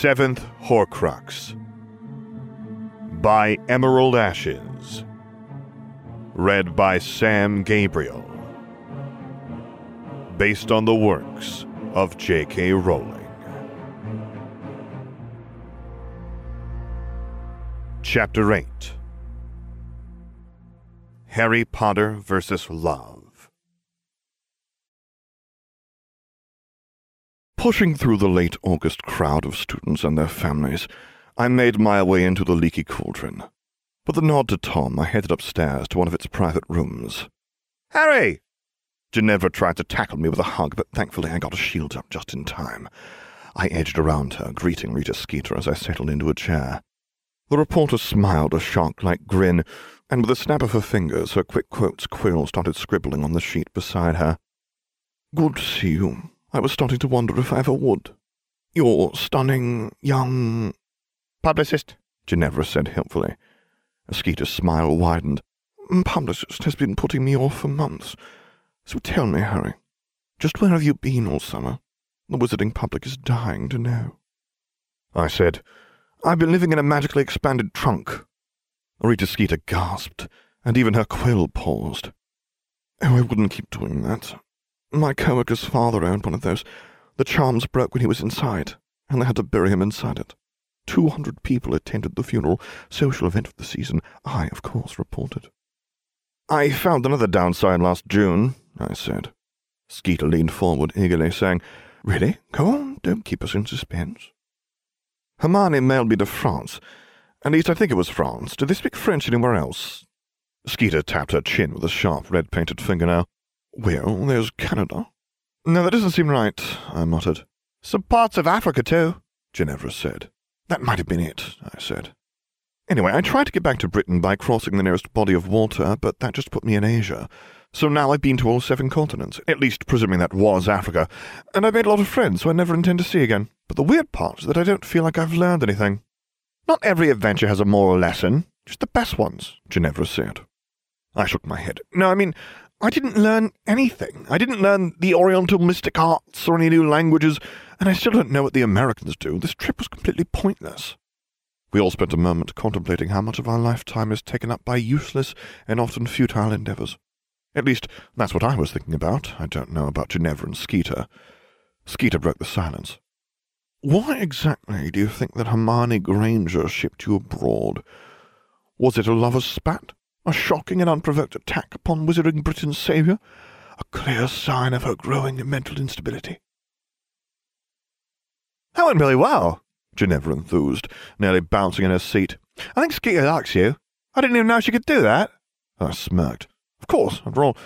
Seventh Horcrux by Emerald Ashes. Read by Sam Gabriel. Based on the works of J.K. Rowling. Chapter 8 Harry Potter versus Love. Pushing through the late August crowd of students and their families, I made my way into the leaky cauldron. With a nod to Tom, I headed upstairs to one of its private rooms. Harry! Ginevra tried to tackle me with a hug, but thankfully I got a shield up just in time. I edged around her, greeting Rita Skeeter as I settled into a chair. The reporter smiled a shark-like grin, and with a snap of her fingers, her quick quotes quill started scribbling on the sheet beside her. Good to see you. I was starting to wonder if I ever would. You're stunning, young... Publicist, Ginevra said helpfully. Skeeter's smile widened. Mm, publicist has been putting me off for months. So tell me, Harry, just where have you been all summer? The wizarding public is dying to know. I said, I've been living in a magically expanded trunk. Rita Skeeter gasped, and even her quill paused. Oh, I wouldn't keep doing that. My coworker's father owned one of those. The charms broke when he was inside, and they had to bury him inside it. Two hundred people attended the funeral, social event of the season. I, of course, reported. I found another downside last June, I said. Skeeter leaned forward eagerly, saying, Really? Go on, don't keep us in suspense. Hermione mailed me to France. At least I think it was France. Do they speak French anywhere else? Skeeter tapped her chin with a sharp, red-painted fingernail. Well, there's Canada. No, that doesn't seem right, I muttered. Some parts of Africa, too, Ginevra said. That might have been it, I said. Anyway, I tried to get back to Britain by crossing the nearest body of water, but that just put me in Asia. So now I've been to all seven continents, at least presuming that was Africa, and I've made a lot of friends who I never intend to see again. But the weird part is that I don't feel like I've learned anything. Not every adventure has a moral lesson, just the best ones, Ginevra said. I shook my head. No, I mean, I didn't learn anything. I didn't learn the Oriental mystic arts or any new languages, and I still don't know what the Americans do. This trip was completely pointless. We all spent a moment contemplating how much of our lifetime is taken up by useless and often futile endeavors. At least, that's what I was thinking about. I don't know about Ginevra and Skeeter. Skeeter broke the silence. Why exactly do you think that Hermione Granger shipped you abroad? Was it a lover's spat? A shocking and unprovoked attack upon Wizarding Britain's saviour? A clear sign of her growing mental instability? That went really well, Ginevra enthused, nearly bouncing in her seat. I think Skeeter likes you. I didn't even know she could do that. I smirked. Of course, after all,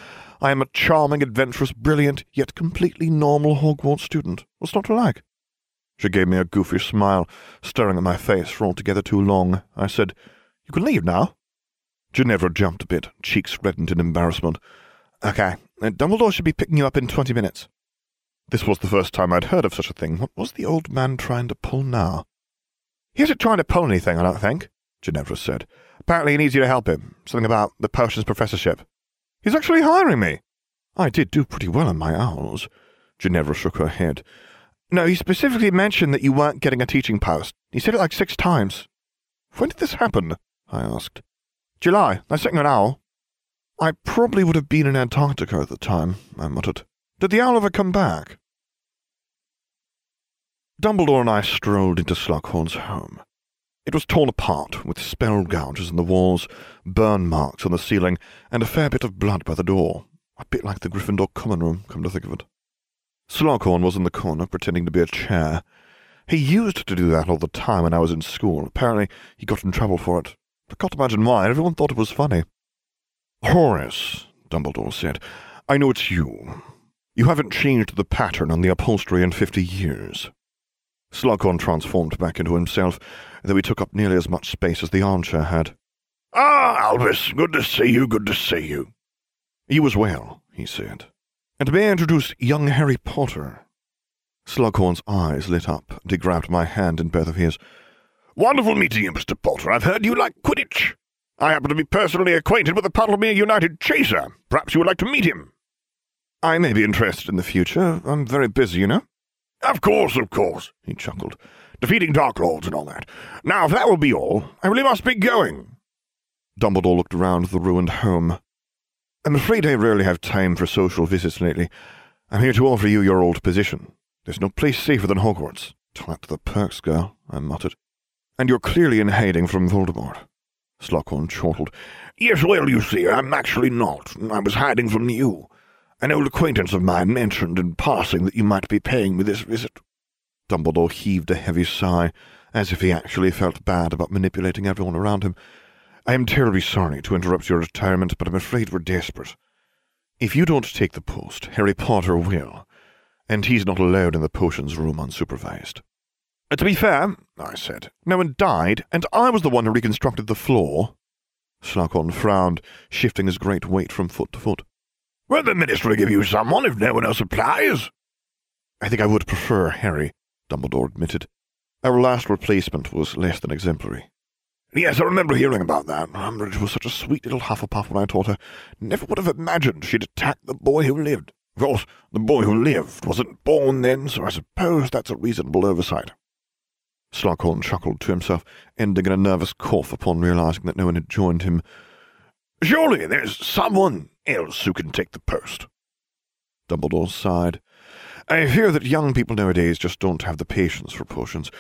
I am a charming, adventurous, brilliant, yet completely normal Hogwarts student. What's not to like? She gave me a goofy smile, staring at my face for altogether too long. I said, You can leave now. Ginevra jumped a bit, cheeks reddened in embarrassment. Okay, uh, Dumbledore should be picking you up in twenty minutes. This was the first time I'd heard of such a thing. What was the old man trying to pull now? He isn't trying to pull anything, I don't think, Ginevra said. Apparently he needs you to help him. Something about the potions professorship. He's actually hiring me. I did do pretty well in my owls. Ginevra shook her head. No, he specifically mentioned that you weren't getting a teaching post. He said it like six times. When did this happen? I asked. July. I you an owl. I probably would have been in Antarctica at the time, I muttered. Did the owl ever come back? Dumbledore and I strolled into Slughorn's home. It was torn apart, with spell gouges in the walls, burn marks on the ceiling, and a fair bit of blood by the door. A bit like the Gryffindor common room, come to think of it. Slughorn was in the corner, pretending to be a chair. He used to do that all the time when I was in school. Apparently, he got in trouble for it. I can't imagine why. Everyone thought it was funny. Horace, Dumbledore said, I know it's you. You haven't changed the pattern on the upholstery in fifty years. Slughorn transformed back into himself, though he took up nearly as much space as the armchair had. Ah, Albus, good to see you, good to see you. You as well, he said. And may I introduce young Harry Potter? Slughorn's eyes lit up, and he grabbed my hand in both of his. Wonderful meeting you, Mr. Potter. I've heard you like Quidditch. I happen to be personally acquainted with the Puddlemere United Chaser. Perhaps you would like to meet him. I may be interested in the future. I'm very busy, you know. Of course, of course, he chuckled. defeating Dark Lords and all that. Now, if that will be all, I really must be going. Dumbledore looked around the ruined home. I'm afraid I rarely have time for social visits lately. I'm here to offer you your old position. There's no place safer than Hogwarts. To the Perks girl, I muttered. And you're clearly in hiding from Voldemort. Slughorn chortled. Yes, well, you see, I'm actually not. I was hiding from you. An old acquaintance of mine mentioned in passing that you might be paying me this visit. Dumbledore heaved a heavy sigh, as if he actually felt bad about manipulating everyone around him. I am terribly sorry to interrupt your retirement, but I'm afraid we're desperate. If you don't take the post, Harry Potter will, and he's not allowed in the potions room unsupervised. Uh, to be fair, I said, no one died, and I was the one who reconstructed the floor. Slughorn frowned, shifting his great weight from foot to foot. Will the Ministry give you someone if no one else applies? I think I would prefer Harry, Dumbledore admitted. Our last replacement was less than exemplary. Yes, I remember hearing about that. Umbridge was such a sweet little Hufflepuff when I taught her. Never would have imagined she'd attack the boy who lived. Of course, the boy who lived wasn't born then, so I suppose that's a reasonable oversight. Slughorn chuckled to himself, ending in a nervous cough upon realizing that no one had joined him. Surely there's someone else who can take the post. Dumbledore sighed. I fear that young people nowadays just don't have the patience for potions.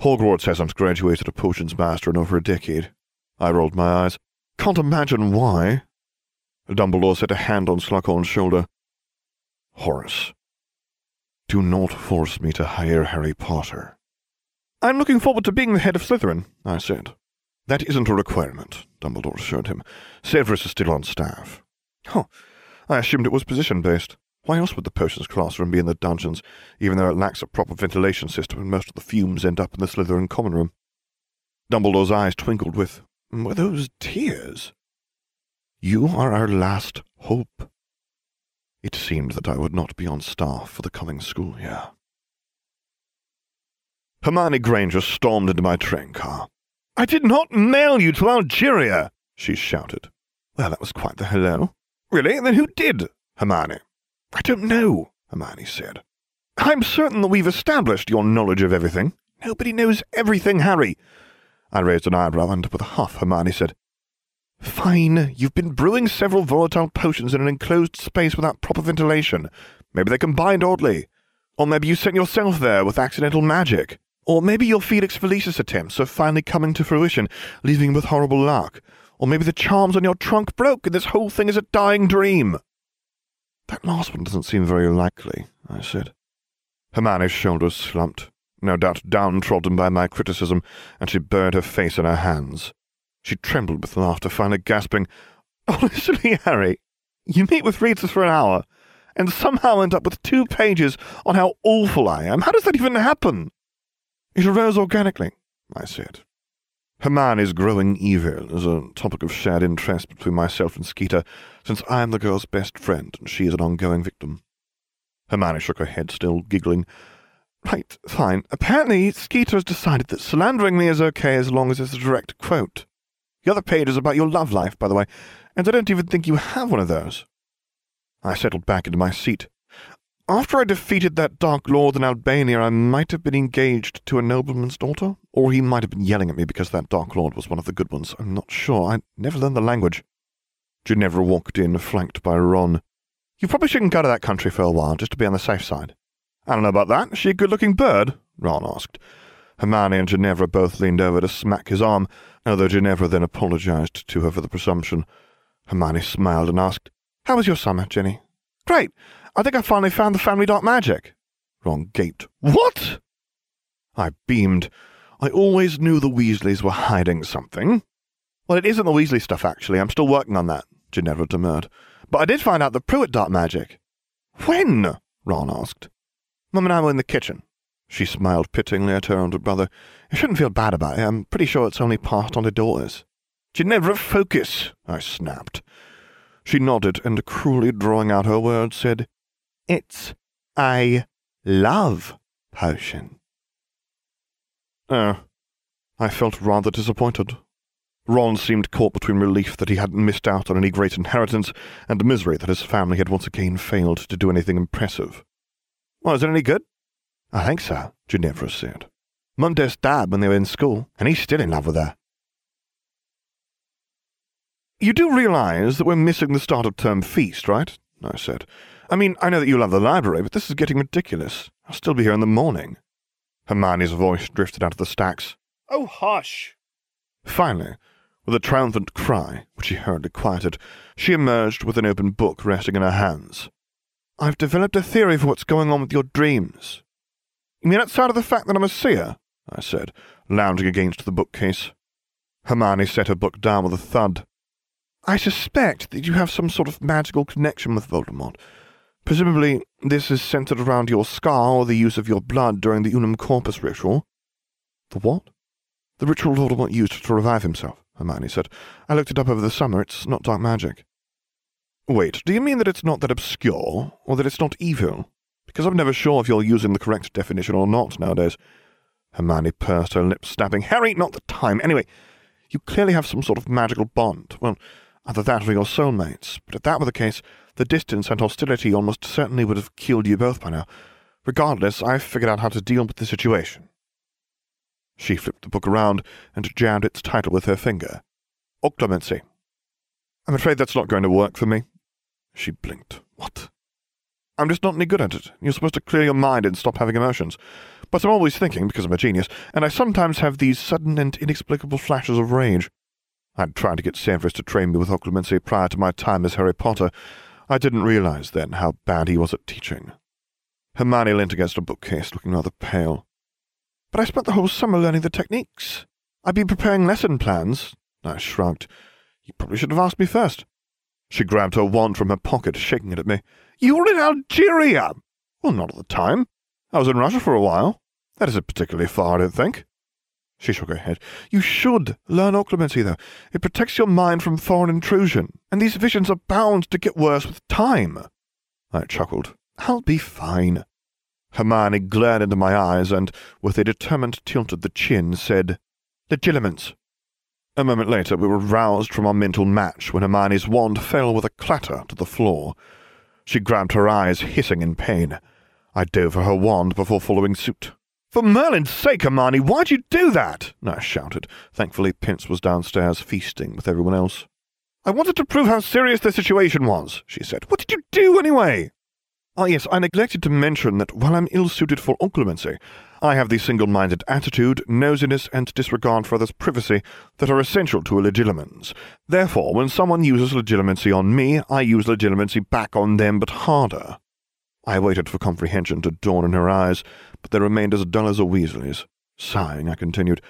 Hogwarts hasn't graduated a potions master in over a decade. I rolled my eyes. Can't imagine why. Dumbledore set a hand on Slughorn's shoulder. Horace, do not force me to hire Harry Potter. I'm looking forward to being the head of Slytherin, I said. That isn't a requirement, Dumbledore assured him. Severus is still on staff. Huh. I assumed it was position-based. Why else would the potions classroom be in the dungeons, even though it lacks a proper ventilation system and most of the fumes end up in the Slytherin common room? Dumbledore's eyes twinkled with, Were those tears? You are our last hope. It seemed that I would not be on staff for the coming school year. Hermione Granger stormed into my train car. I did not mail you to Algeria, she shouted. Well, that was quite the hello. Really? Then who did? Hermione. I don't know, Hermione said. I'm certain that we've established your knowledge of everything. Nobody knows everything, Harry. I raised an eyebrow, and with a huff, Hermione said, Fine, you've been brewing several volatile potions in an enclosed space without proper ventilation. Maybe they combined oddly. Or maybe you sent yourself there with accidental magic. Or maybe your Felix Felicis attempts are finally coming to fruition, leaving with horrible luck. Or maybe the charms on your trunk broke and this whole thing is a dying dream. That last one doesn't seem very likely, I said. Hermione's shoulders slumped, no doubt downtrodden by my criticism, and she buried her face in her hands. She trembled with laughter, finally gasping, Honestly, Harry, you meet with readers for an hour, and somehow end up with two pages on how awful I am. How does that even happen? It arose organically, I said. Hermione's growing evil is a topic of shared interest between myself and Skeeter, since I am the girl's best friend and she is an ongoing victim. Hermione shook her head, still giggling. Right, fine. Apparently, Skeeter has decided that slandering me is okay as long as it's a direct quote. The other page is about your love life, by the way, and I don't even think you have one of those. I settled back into my seat. After I defeated that Dark Lord in Albania, I might have been engaged to a nobleman's daughter, or he might have been yelling at me because that Dark Lord was one of the good ones. I'm not sure. I never learned the language. Ginevra walked in, flanked by Ron. You probably shouldn't go to that country for a while, just to be on the safe side. I don't know about that. Is she a good-looking bird? Ron asked. Hermione and Ginevra both leaned over to smack his arm, although Ginevra then apologized to her for the presumption. Hermione smiled and asked, How was your summer, Ginny? Great. I think I finally found the family dark magic. Ron gaped. What? I beamed. I always knew the Weasleys were hiding something. Well, it isn't the Weasley stuff, actually. I'm still working on that, Ginevra demurred. But I did find out the Prewett dark magic. When? Ron asked. Mum and I were in the kitchen. She smiled pityingly at her older brother. You shouldn't feel bad about it. I'm pretty sure it's only passed on to daughters. Ginevra, focus, I snapped. She nodded and, cruelly drawing out her words, said, it's a love potion. Oh, I felt rather disappointed. Ron seemed caught between relief that he hadn't missed out on any great inheritance and misery that his family had once again failed to do anything impressive. Well, is it any good? I think so, Ginevra said. Mum died when they were in school, and he's still in love with her. You do realize that we're missing the start of term feast, right? I said. I mean, I know that you love the library, but this is getting ridiculous. I'll still be here in the morning. Hermione's voice drifted out of the stacks. Oh, hush! Finally, with a triumphant cry, which he hurriedly quieted, she emerged with an open book resting in her hands. I've developed a theory for what's going on with your dreams. You mean outside of the fact that I'm a seer? I said, lounging against the bookcase. Hermione set her book down with a thud. I suspect that you have some sort of magical connection with Voldemort. Presumably, this is centered around your scar or the use of your blood during the Unum Corpus ritual. The what? The ritual Voldemort used to revive himself, Hermione said. I looked it up over the summer. It's not dark magic. Wait, do you mean that it's not that obscure, or that it's not evil? Because I'm never sure if you're using the correct definition or not nowadays. Hermione pursed her lips, snapping. Harry, not the time. Anyway, you clearly have some sort of magical bond. Well, either that or your soulmates. But if that were the case, the distance and hostility almost certainly would have killed you both by now. Regardless, I've figured out how to deal with the situation. She flipped the book around and jammed its title with her finger. Occlumency. I'm afraid that's not going to work for me. She blinked. What? I'm just not any good at it. You're supposed to clear your mind and stop having emotions. But I'm always thinking, because I'm a genius, and I sometimes have these sudden and inexplicable flashes of rage. I'd tried to get Severus to train me with occlumency prior to my time as Harry Potter. I didn't realize then how bad he was at teaching. Hermione leant against a bookcase, looking rather pale. But I spent the whole summer learning the techniques. I've been preparing lesson plans. I shrugged. You probably should have asked me first. She grabbed her wand from her pocket, shaking it at me. You were in Algeria! Well, not at the time. I was in Russia for a while. That isn't particularly far, I don't think. She shook her head. You should learn occlumency, though. It protects your mind from foreign intrusion, and these visions are bound to get worse with time. I chuckled. I'll be fine. Hermione glared into my eyes and, with a determined tilt of the chin, said, Legilimens. A moment later, we were roused from our mental match when Hermione's wand fell with a clatter to the floor. She grabbed her eyes, hissing in pain. I dove for her wand before following suit. For Merlin's sake, Hermione, why'd you do that? I shouted. Thankfully, Pince was downstairs feasting with everyone else. I wanted to prove how serious the situation was, she said. What did you do, anyway? Ah, yes, I neglected to mention that while I'm ill-suited for occlumency, I have the single-minded attitude, nosiness, and disregard for others' privacy that are essential to a legilimens. Therefore, when someone uses legilimency on me, I use legilimency back on them, but harder. I waited for comprehension to dawn in her eyes, but they remained as dull as a Weasley's. Sighing, I continued,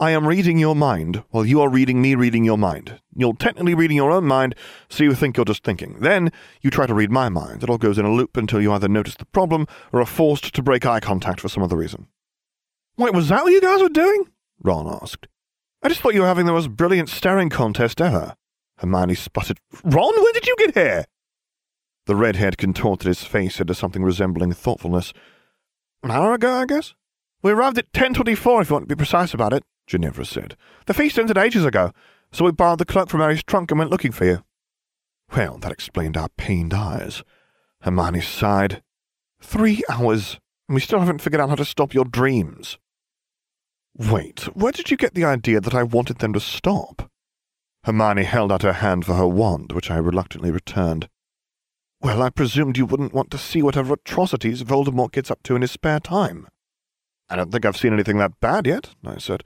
I am reading your mind, while you are reading me reading your mind. You're technically reading your own mind, so you think you're just thinking. Then, you try to read my mind. It all goes in a loop until you either notice the problem or are forced to break eye contact for some other reason. Wait, was that what you guys were doing? Ron asked. I just thought you were having the most brilliant staring contest ever. Hermione sputtered. Ron, when did you get here? The redhead contorted his face into something resembling thoughtfulness. An hour ago, I guess? We arrived at 10.24 if you want to be precise about it, Ginevra said. The feast ended ages ago, so we borrowed the cloak from Harry's trunk and went looking for you. Well, that explained our pained eyes. Hermione sighed. Three hours, and we still haven't figured out how to stop your dreams. Wait, where did you get the idea that I wanted them to stop? Hermione held out her hand for her wand, which I reluctantly returned. Well, I presumed you wouldn't want to see whatever atrocities Voldemort gets up to in his spare time. I don't think I've seen anything that bad yet, I said.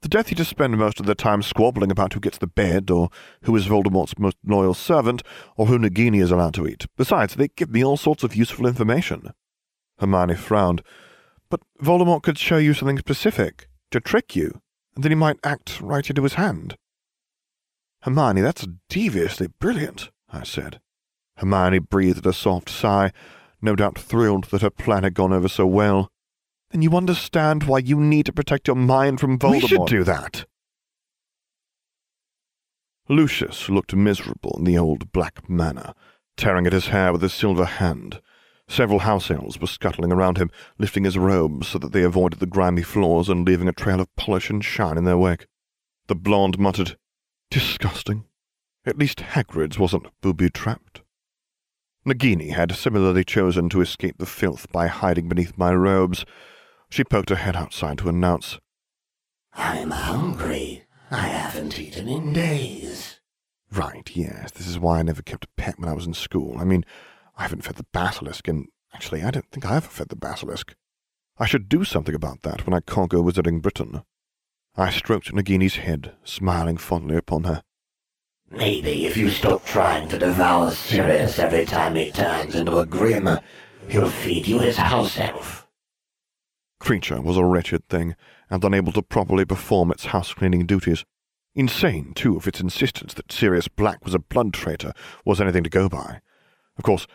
The Death Eaters spend most of their time squabbling about who gets the bed, or who is Voldemort's most loyal servant, or who Nagini is allowed to eat. Besides, they give me all sorts of useful information. Hermione frowned. But Voldemort could show you something specific, to trick you, and then he might act right into his hand. Hermione, that's deviously brilliant, I said. Hermione breathed a soft sigh, no doubt thrilled that her plan had gone over so well. Then you understand why you need to protect your mind from Voldemort. We should do that. Lucius looked miserable in the old black manor, tearing at his hair with his silver hand. Several house elves were scuttling around him, lifting his robes so that they avoided the grimy floors and leaving a trail of polish and shine in their wake. The blonde muttered, Disgusting. At least Hagrid's wasn't booby-trapped. Nagini had similarly chosen to escape the filth by hiding beneath my robes. She poked her head outside to announce, I'm hungry. I haven't eaten in days. Right, yes, this is why I never kept a pet when I was in school. I mean, I haven't fed the basilisk, and actually, I don't think I ever fed the basilisk. I should do something about that when I conquer Wizarding Britain. I stroked Nagini's head, smiling fondly upon her. Maybe if you stop trying to devour Sirius every time he turns into a Grim, he'll feed you his house elf. Kreacher was a wretched thing, and unable to properly perform its house-cleaning duties. Insane, too, if its insistence that Sirius Black was a blood traitor was anything to go by. Of course,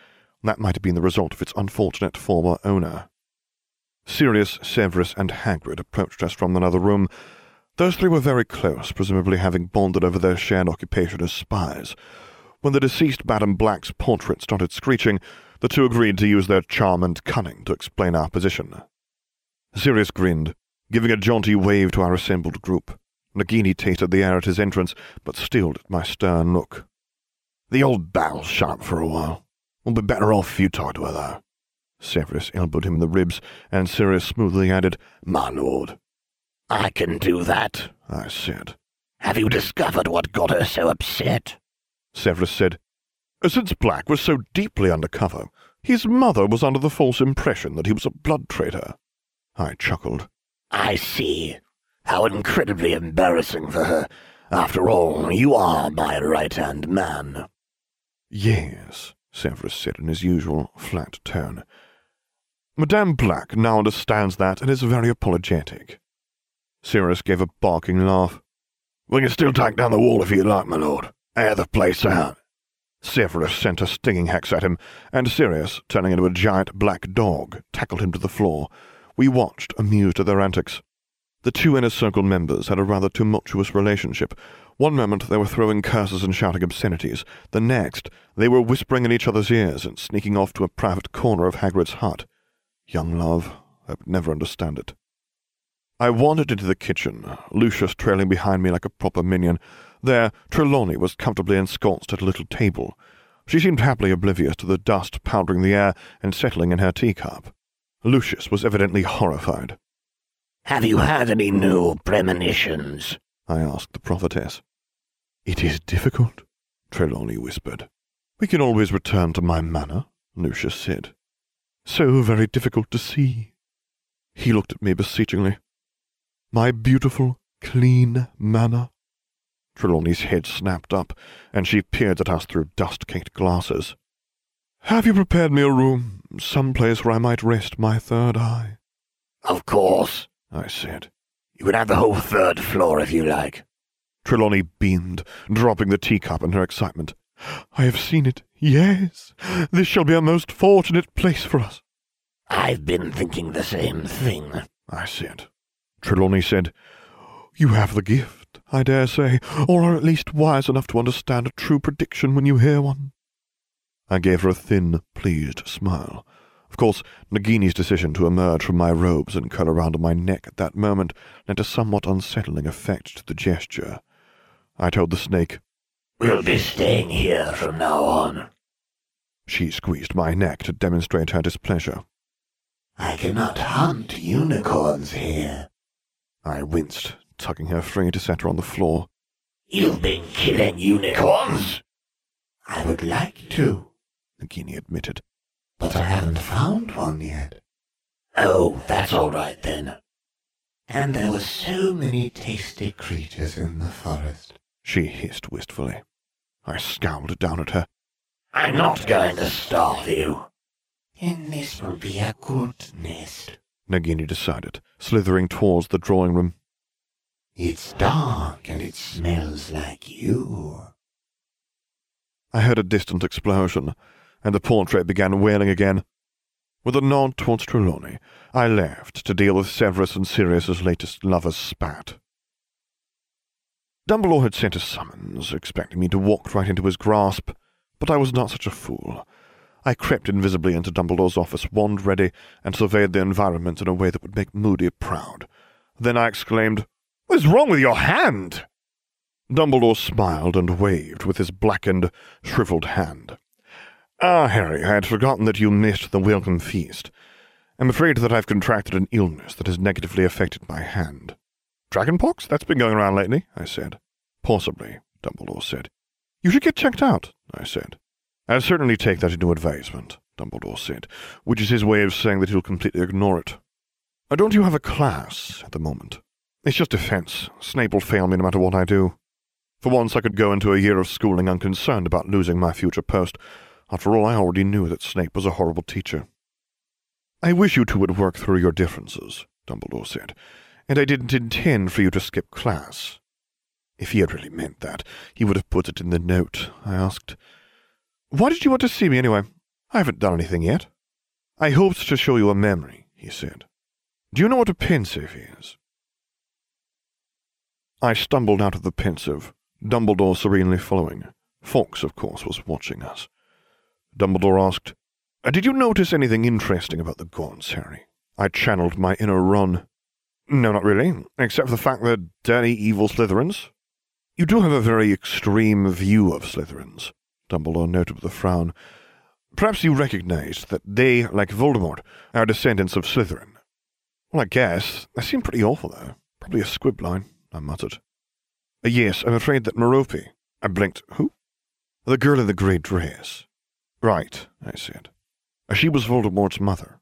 that might have been the result of its unfortunate former owner. Sirius, Severus, and Hagrid approached us from another room. Those three were very close, presumably having bonded over their shared occupation as spies. When the deceased Madame Black's portrait started screeching, the two agreed to use their charm and cunning to explain our position. Sirius grinned, giving a jaunty wave to our assembled group. Nagini tasted the air at his entrance, but stilled at my stern look. The old bat'll for a while. We'll be better off if you talk to her, though. Severus elbowed him in the ribs, and Sirius smoothly added, My lord. I can do that, I said. Have you discovered what got her so upset? Severus said, Since Black was so deeply undercover, his mother was under the false impression that he was a blood traitor. I chuckled. I see. How incredibly embarrassing for her. After all, you are my right-hand man. Yes, Severus said in his usual flat tone. Madame Black now understands that and is very apologetic. Sirius gave a barking laugh. We can still take down the wall if you like, my lord. Air the place out. Severus sent a stinging hex at him, and Sirius, turning into a giant black dog, tackled him to the floor. We watched, amused at their antics. The two Inner Circle members had a rather tumultuous relationship. One moment they were throwing curses and shouting obscenities. The next, they were whispering in each other's ears and sneaking off to a private corner of Hagrid's hut. Young love, I would never understand it. I wandered into the kitchen, Lucius trailing behind me like a proper minion. There, Trelawney was comfortably ensconced at a little table. She seemed happily oblivious to the dust powdering the air and settling in her teacup. Lucius was evidently horrified. Have you had any new premonitions? I asked the prophetess. It is difficult, Trelawney whispered. We can always return to my manor, Lucius said. So very difficult to see. He looked at me beseechingly. My beautiful, clean manner? Trelawney's head snapped up, and she peered at us through dust-caked glasses. Have you prepared me a room, some place where I might rest my third eye? Of course, I said. You can have the whole third floor if you like. Trelawney beamed, dropping the teacup in her excitement. I have seen it. Yes, this shall be a most fortunate place for us. I've been thinking the same thing, I said. Trelawney said, You have the gift, I dare say, or are at least wise enough to understand a true prediction when you hear one. I gave her a thin, pleased smile. Of course, Nagini's decision to emerge from my robes and curl around my neck at that moment lent a somewhat unsettling effect to the gesture. I told the snake, We'll be staying here from now on. She squeezed my neck to demonstrate her displeasure. I cannot hunt unicorns here. I winced, tugging her free to set her on the floor. You've been killing unicorns? I would like to, Nagini admitted. But I haven't found one yet. Oh, that's all right then. And there were so many tasty creatures in the forest. She hissed wistfully. I scowled down at her. I'm not going to starve you. And this will be a good nest, Nagini decided, slithering towards the drawing room. It's dark and it smells like you. I heard a distant explosion, and the portrait began wailing again. With a nod towards Trelawney, I left to deal with Severus and Sirius's latest lover's spat. Dumbledore had sent a summons, expecting me to walk right into his grasp, but I was not such a fool. I crept invisibly into Dumbledore's office, wand ready, and surveyed the environment in a way that would make Moody proud. Then I exclaimed, What is wrong with your hand? Dumbledore smiled and waved with his blackened, shriveled hand. Ah, Harry, I had forgotten that you missed the welcome feast. I'm afraid that I've contracted an illness that has negatively affected my hand. Dragonpox? That's been going around lately, I said. Possibly, Dumbledore said. You should get checked out, I said. I'll certainly take that into advisement, Dumbledore said, which is his way of saying that he'll completely ignore it. Don't you have a class at the moment? It's just defense. Snape will fail me no matter what I do. For once, I could go into a year of schooling unconcerned about losing my future post. After all, I already knew that Snape was a horrible teacher. I wish you two would work through your differences, Dumbledore said, and I didn't intend for you to skip class. If he had really meant that, he would have put it in the note, I asked. Why did you want to see me anyway? I haven't done anything yet. I hoped to show you a memory, he said. Do you know what a Pensieve is? I stumbled out of the Pensieve, Dumbledore serenely following. Fawkes, of course, was watching us. Dumbledore asked, uh, Did you notice anything interesting about the Gaunts, Harry? I channeled my inner Ron. No, not really, except for the fact that dirty, evil Slytherins. You do have a very extreme view of Slytherins, Dumbledore noted with a frown. Perhaps you recognize that they, like Voldemort, are descendants of Slytherin. Well, I guess. They seem pretty awful, though. Probably a squib line, I muttered. Uh, yes, I'm afraid that Merope. I blinked. Who? The girl in the grey dress. Right, I said. Uh, she was Voldemort's mother.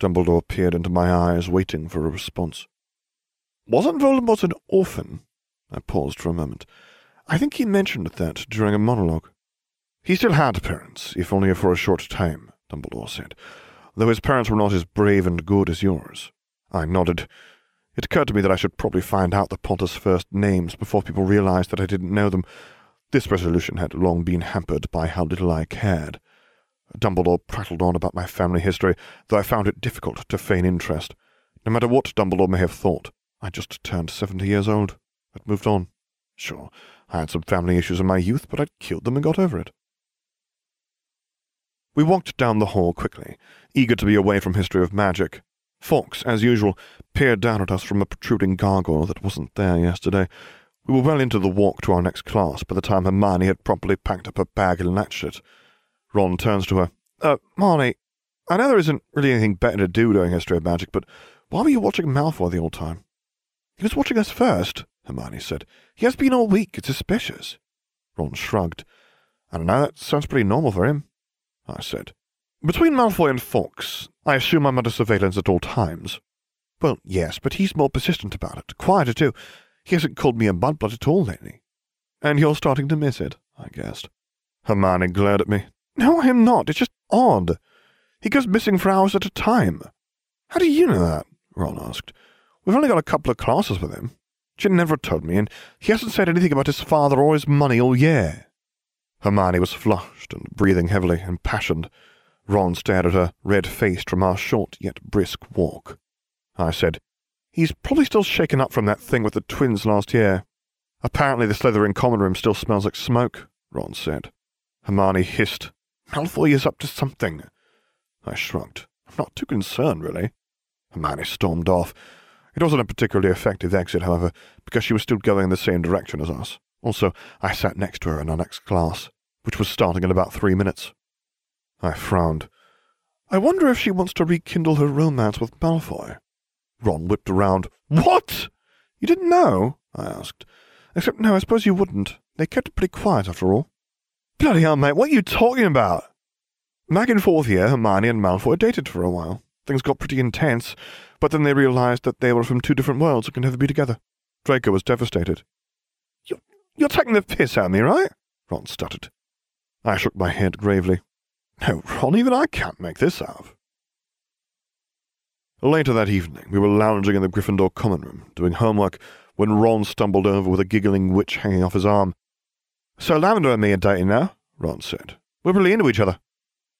Dumbledore peered into my eyes, waiting for a response. Wasn't Voldemort an orphan? I paused for a moment. I think he mentioned that during a monologue. He still had parents, if only for a short time, Dumbledore said, though his parents were not as brave and good as yours. I nodded. It occurred to me that I should probably find out the Potter's first names before people realized that I didn't know them. This resolution had long been hampered by how little I cared. Dumbledore prattled on about my family history, though I found it difficult to feign interest. No matter what Dumbledore may have thought, I just turned seventy years old. I'd moved on. Sure, I had some family issues in my youth, but I'd killed them and got over it. We walked down the hall quickly, eager to be away from history of magic. Fawkes, as usual, peered down at us from a protruding gargoyle that wasn't there yesterday. We were well into the walk to our next class by the time Hermione had properly packed up her bag and latched it. Ron turns to her. Uh, Marnie, I know there isn't really anything better to do during history of magic, but why were you watching Malfoy the whole time? He was watching us first, Hermione said. He has been all week. It's suspicious. Ron shrugged. I don't know, that sounds pretty normal for him, I said. Between Malfoy and Fawkes, I assume I'm under surveillance at all times. Well, yes, but he's more persistent about it. Quieter, too. He hasn't called me a mudblood at all lately. And you're starting to miss it, I guessed. Hermione glared at me. No, I am not. It's just odd. He goes missing for hours at a time. How do you know that? Ron asked. We've only got a couple of classes with him. She never told me, and he hasn't said anything about his father or his money all year. Hermione was flushed and breathing heavily, impassioned. Ron stared at her, red-faced from our short yet brisk walk. I said, He's probably still shaken up from that thing with the twins last year. Apparently the Slytherin common room still smells like smoke, Ron said. Hermione hissed, Malfoy is up to something. I shrugged. I'm not too concerned, really. Hermione stormed off. It wasn't a particularly effective exit, however, because she was still going in the same direction as us. Also, I sat next to her in our next class, which was starting in about three minutes. I frowned. I wonder if she wants to rekindle her romance with Malfoy. Ron whipped around. What? You didn't know? I asked. Except, no, I suppose you wouldn't. They kept it pretty quiet, after all. Bloody hell, mate, what are you talking about? Back in fourth year, Hermione and Malfoy dated for a while. Things got pretty intense, but then they realized that they were from two different worlds and could never be together. Draco was devastated. You're, you're taking the piss out of me, right? Ron stuttered. I shook my head gravely. No, Ron, even I can't make this out. Later that evening, we were lounging in the Gryffindor common room, doing homework, when Ron stumbled over with a giggling witch hanging off his arm. So Lavender and me are dating now, Ron said. We're really into each other.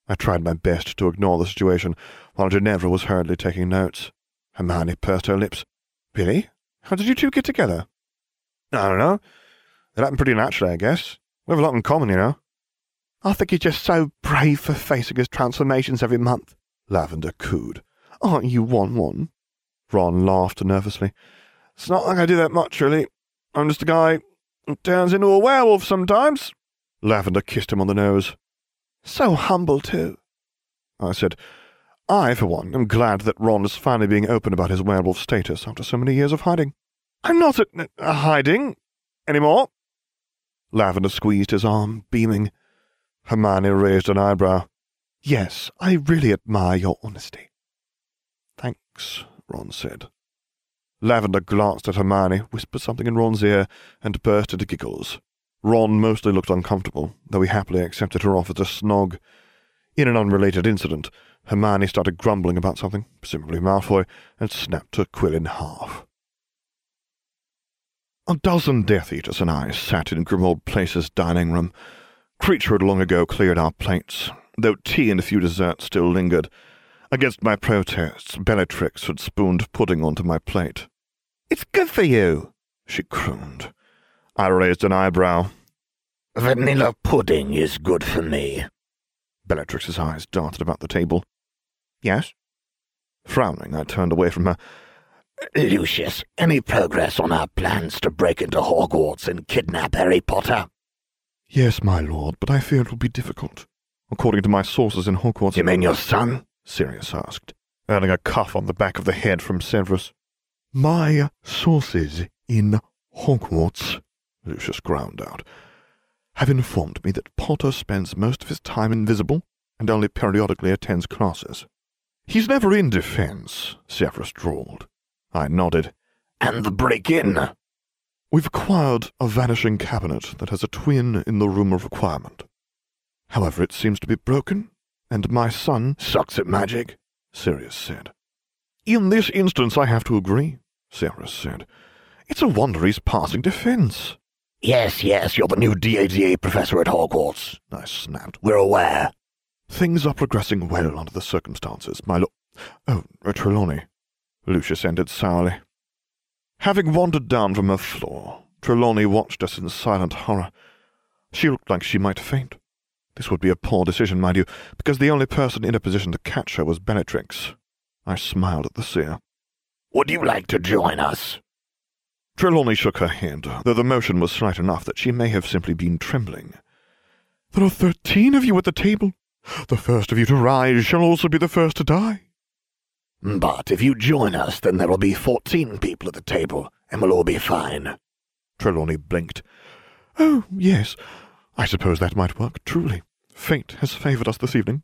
I tried my best to ignore the situation, while Ginevra was hurriedly taking notes. Hermione pursed her lips. Really? How did you two get together? I don't know. It happened pretty naturally, I guess. We have a lot in common, you know. I think he's just so brave for facing his transformations every month, Lavender cooed. Aren't you one one? Ron laughed nervously. It's not like I do that much, really. I'm just a guy who turns into a werewolf sometimes. Lavender kissed him on the nose. So humble, too. I said, I, for one, am glad that Ron is finally being open about his werewolf status after so many years of hiding. I'm not uh, uh, hiding anymore. Lavender squeezed his arm, beaming. Hermione raised an eyebrow. Yes, I really admire your honesty. Thanks, Ron said. Lavender glanced at Hermione, whispered something in Ron's ear, and burst into giggles. Ron mostly looked uncomfortable, though he happily accepted her offer to snog. In an unrelated incident, Hermione started grumbling about something, presumably Malfoy, and snapped her quill in half. A dozen Death Eaters and I sat in Grimmauld Place's dining room. Kreacher had long ago cleared our plates, though tea and a few desserts still lingered, Against my protests, Bellatrix had spooned pudding onto my plate. It's good for you, she crooned. I raised an eyebrow. Vanilla pudding is good for me. Bellatrix's eyes darted about the table. Yes? Frowning, I turned away from her. Lucius, any progress on our plans to break into Hogwarts and kidnap Harry Potter? Yes, my lord, but I fear it will be difficult. According to my sources in Hogwarts... You mean your son? Sirius asked, earning a cuff on the back of the head from Severus. My sources in Hogwarts, Lucius ground out, have informed me that Potter spends most of his time invisible and only periodically attends classes. He's never in defense, Severus drawled. I nodded. And the break-in? We've acquired a vanishing cabinet that has a twin in the room of requirement. However, it seems to be broken and my son sucks at magic, Sirius said. In this instance, I have to agree, Severus said. It's a wonder he's passing defense. Yes, yes, you're the new DADA professor at Hogwarts, I snapped. We're aware. Things are progressing well under the circumstances, my lord. Oh, Trelawney, Lucius ended sourly. Having wandered down from her floor, Trelawney watched us in silent horror. She looked like she might faint. This would be a poor decision, mind you, because the only person in a position to catch her was Bellatrix. I smiled at the seer. Would you like to join us? Trelawney shook her head, though the motion was slight enough that she may have simply been trembling. There are thirteen of you at the table. The first of you to rise shall also be the first to die. But if you join us, then there will be fourteen people at the table, and we'll all be fine. Trelawney blinked. Oh, yes, I suppose that might work, truly. Fate has favoured us this evening.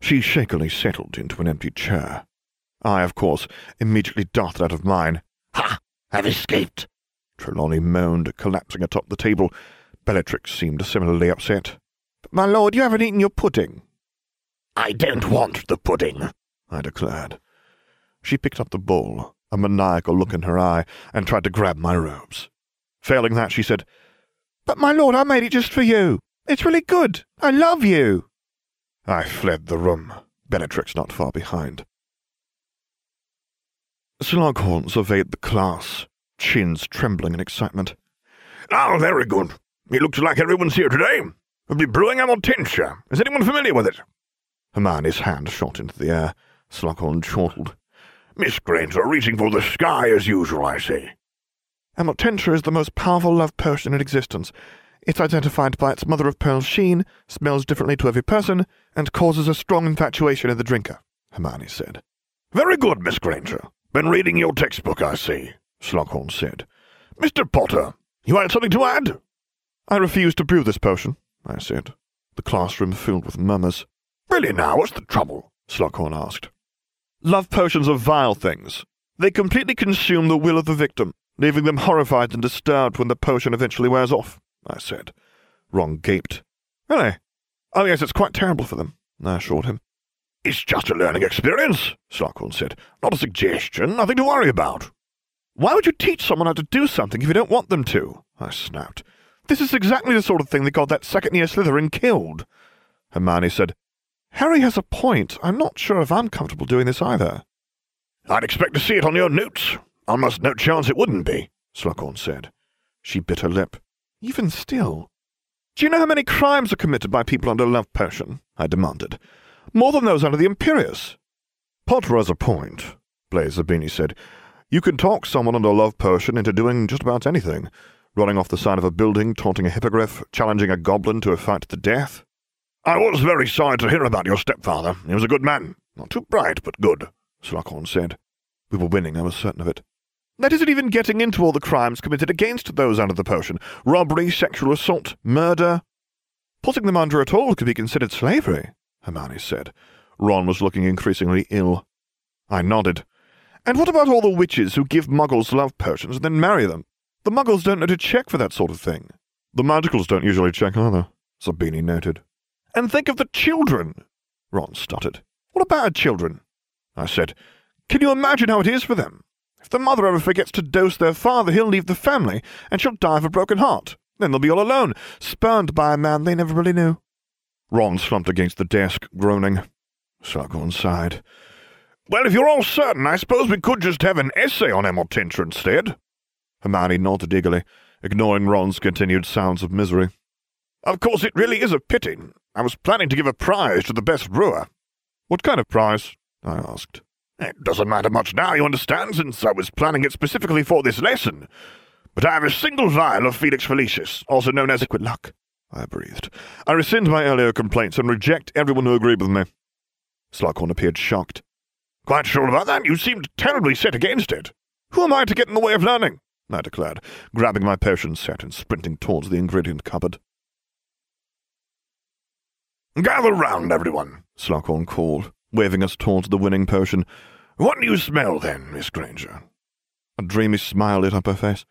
She shakily settled into an empty chair. I, of course, immediately darted out of mine. Ha! I've escaped! Trelawney moaned, collapsing atop the table. Bellatrix seemed similarly upset. My lord, you haven't eaten your pudding. I don't want the pudding, I declared. She picked up the bowl, a maniacal look in her eye, and tried to grab my robes. Failing that, she said, but, my lord, I made it just for you. It's really good. I love you. I fled the room, Bellatrix not far behind. Slughorn surveyed the class, chins trembling in excitement. Oh, very good. It looks like everyone's here today. We'll be brewing our tincture. Is anyone familiar with it? Hermione's hand shot into the air. Slughorn chortled. Miss Granger reaching for the sky as usual, I see. Amortentia is the most powerful love potion in existence. It's identified by its mother of pearl sheen, smells differently to every person, and causes a strong infatuation in the drinker, Hermione said. Very good, Miss Granger. Been reading your textbook, I see, Slughorn said. Mr. Potter, you had something to add? I refuse to brew this potion, I said. The classroom filled with murmurs. Really now, what's the trouble? Slughorn asked. Love potions are vile things. They completely consume the will of the victim leaving them horrified and disturbed when the potion eventually wears off, I said. Ron gaped. Really? Oh, yes, it's quite terrible for them, I assured him. It's just a learning experience, Slughorn said. Not a suggestion, nothing to worry about. Why would you teach someone how to do something if you don't want them to? I snapped. This is exactly the sort of thing that got that second-year Slytherin killed. Hermione said, Harry has a point. I'm not sure if I'm comfortable doing this either. I'd expect to see it on your notes, Almost no chance it wouldn't be, Slughorn said. She bit her lip. Even still. Do you know how many crimes are committed by people under love potion? I demanded. More than those under the Imperius. Potter has a point, Blaise Zabini said. You can talk someone under love potion into doing just about anything. Running off the side of a building, taunting a hippogriff, challenging a goblin to a fight to the death. I was very sorry to hear about your stepfather. He was a good man. Not too bright, but good, Slughorn said. We were winning, I was certain of it. That isn't even getting into all the crimes committed against those under the potion robbery, sexual assault, murder. Putting them under at all could be considered slavery, Hermione said. Ron was looking increasingly ill. I nodded. And what about all the witches who give muggles love potions and then marry them? The muggles don't know to check for that sort of thing. The magicals don't usually check either, Zabini noted. And think of the children, Ron stuttered. What about children? I said. Can you imagine how it is for them? If the mother ever forgets to dose their father, he'll leave the family, and she'll die of a broken heart. Then they'll be all alone, spurned by a man they never really knew. Ron slumped against the desk, groaning. Slughorn sighed. Well, if you're all certain, I suppose we could just have an essay on Tincture instead. Hermione nodded eagerly, ignoring Ron's continued sounds of misery. Of course, it really is a pity. I was planning to give a prize to the best brewer. What kind of prize? I asked. It doesn't matter much now, you understand, since I was planning it specifically for this lesson. But I have a single vial of Felix Felicis, also known as Liquid Luck. I breathed. I rescind my earlier complaints and reject everyone who agreed with me. Slughorn appeared shocked. Quite sure about that? You seemed terribly set against it. Who am I to get in the way of learning? I declared, grabbing my potion set and sprinting towards the ingredient cupboard. Gather round, everyone, Slughorn called, waving us towards the winning potion. What do you smell, then, Miss Granger? A dreamy smile lit up her face.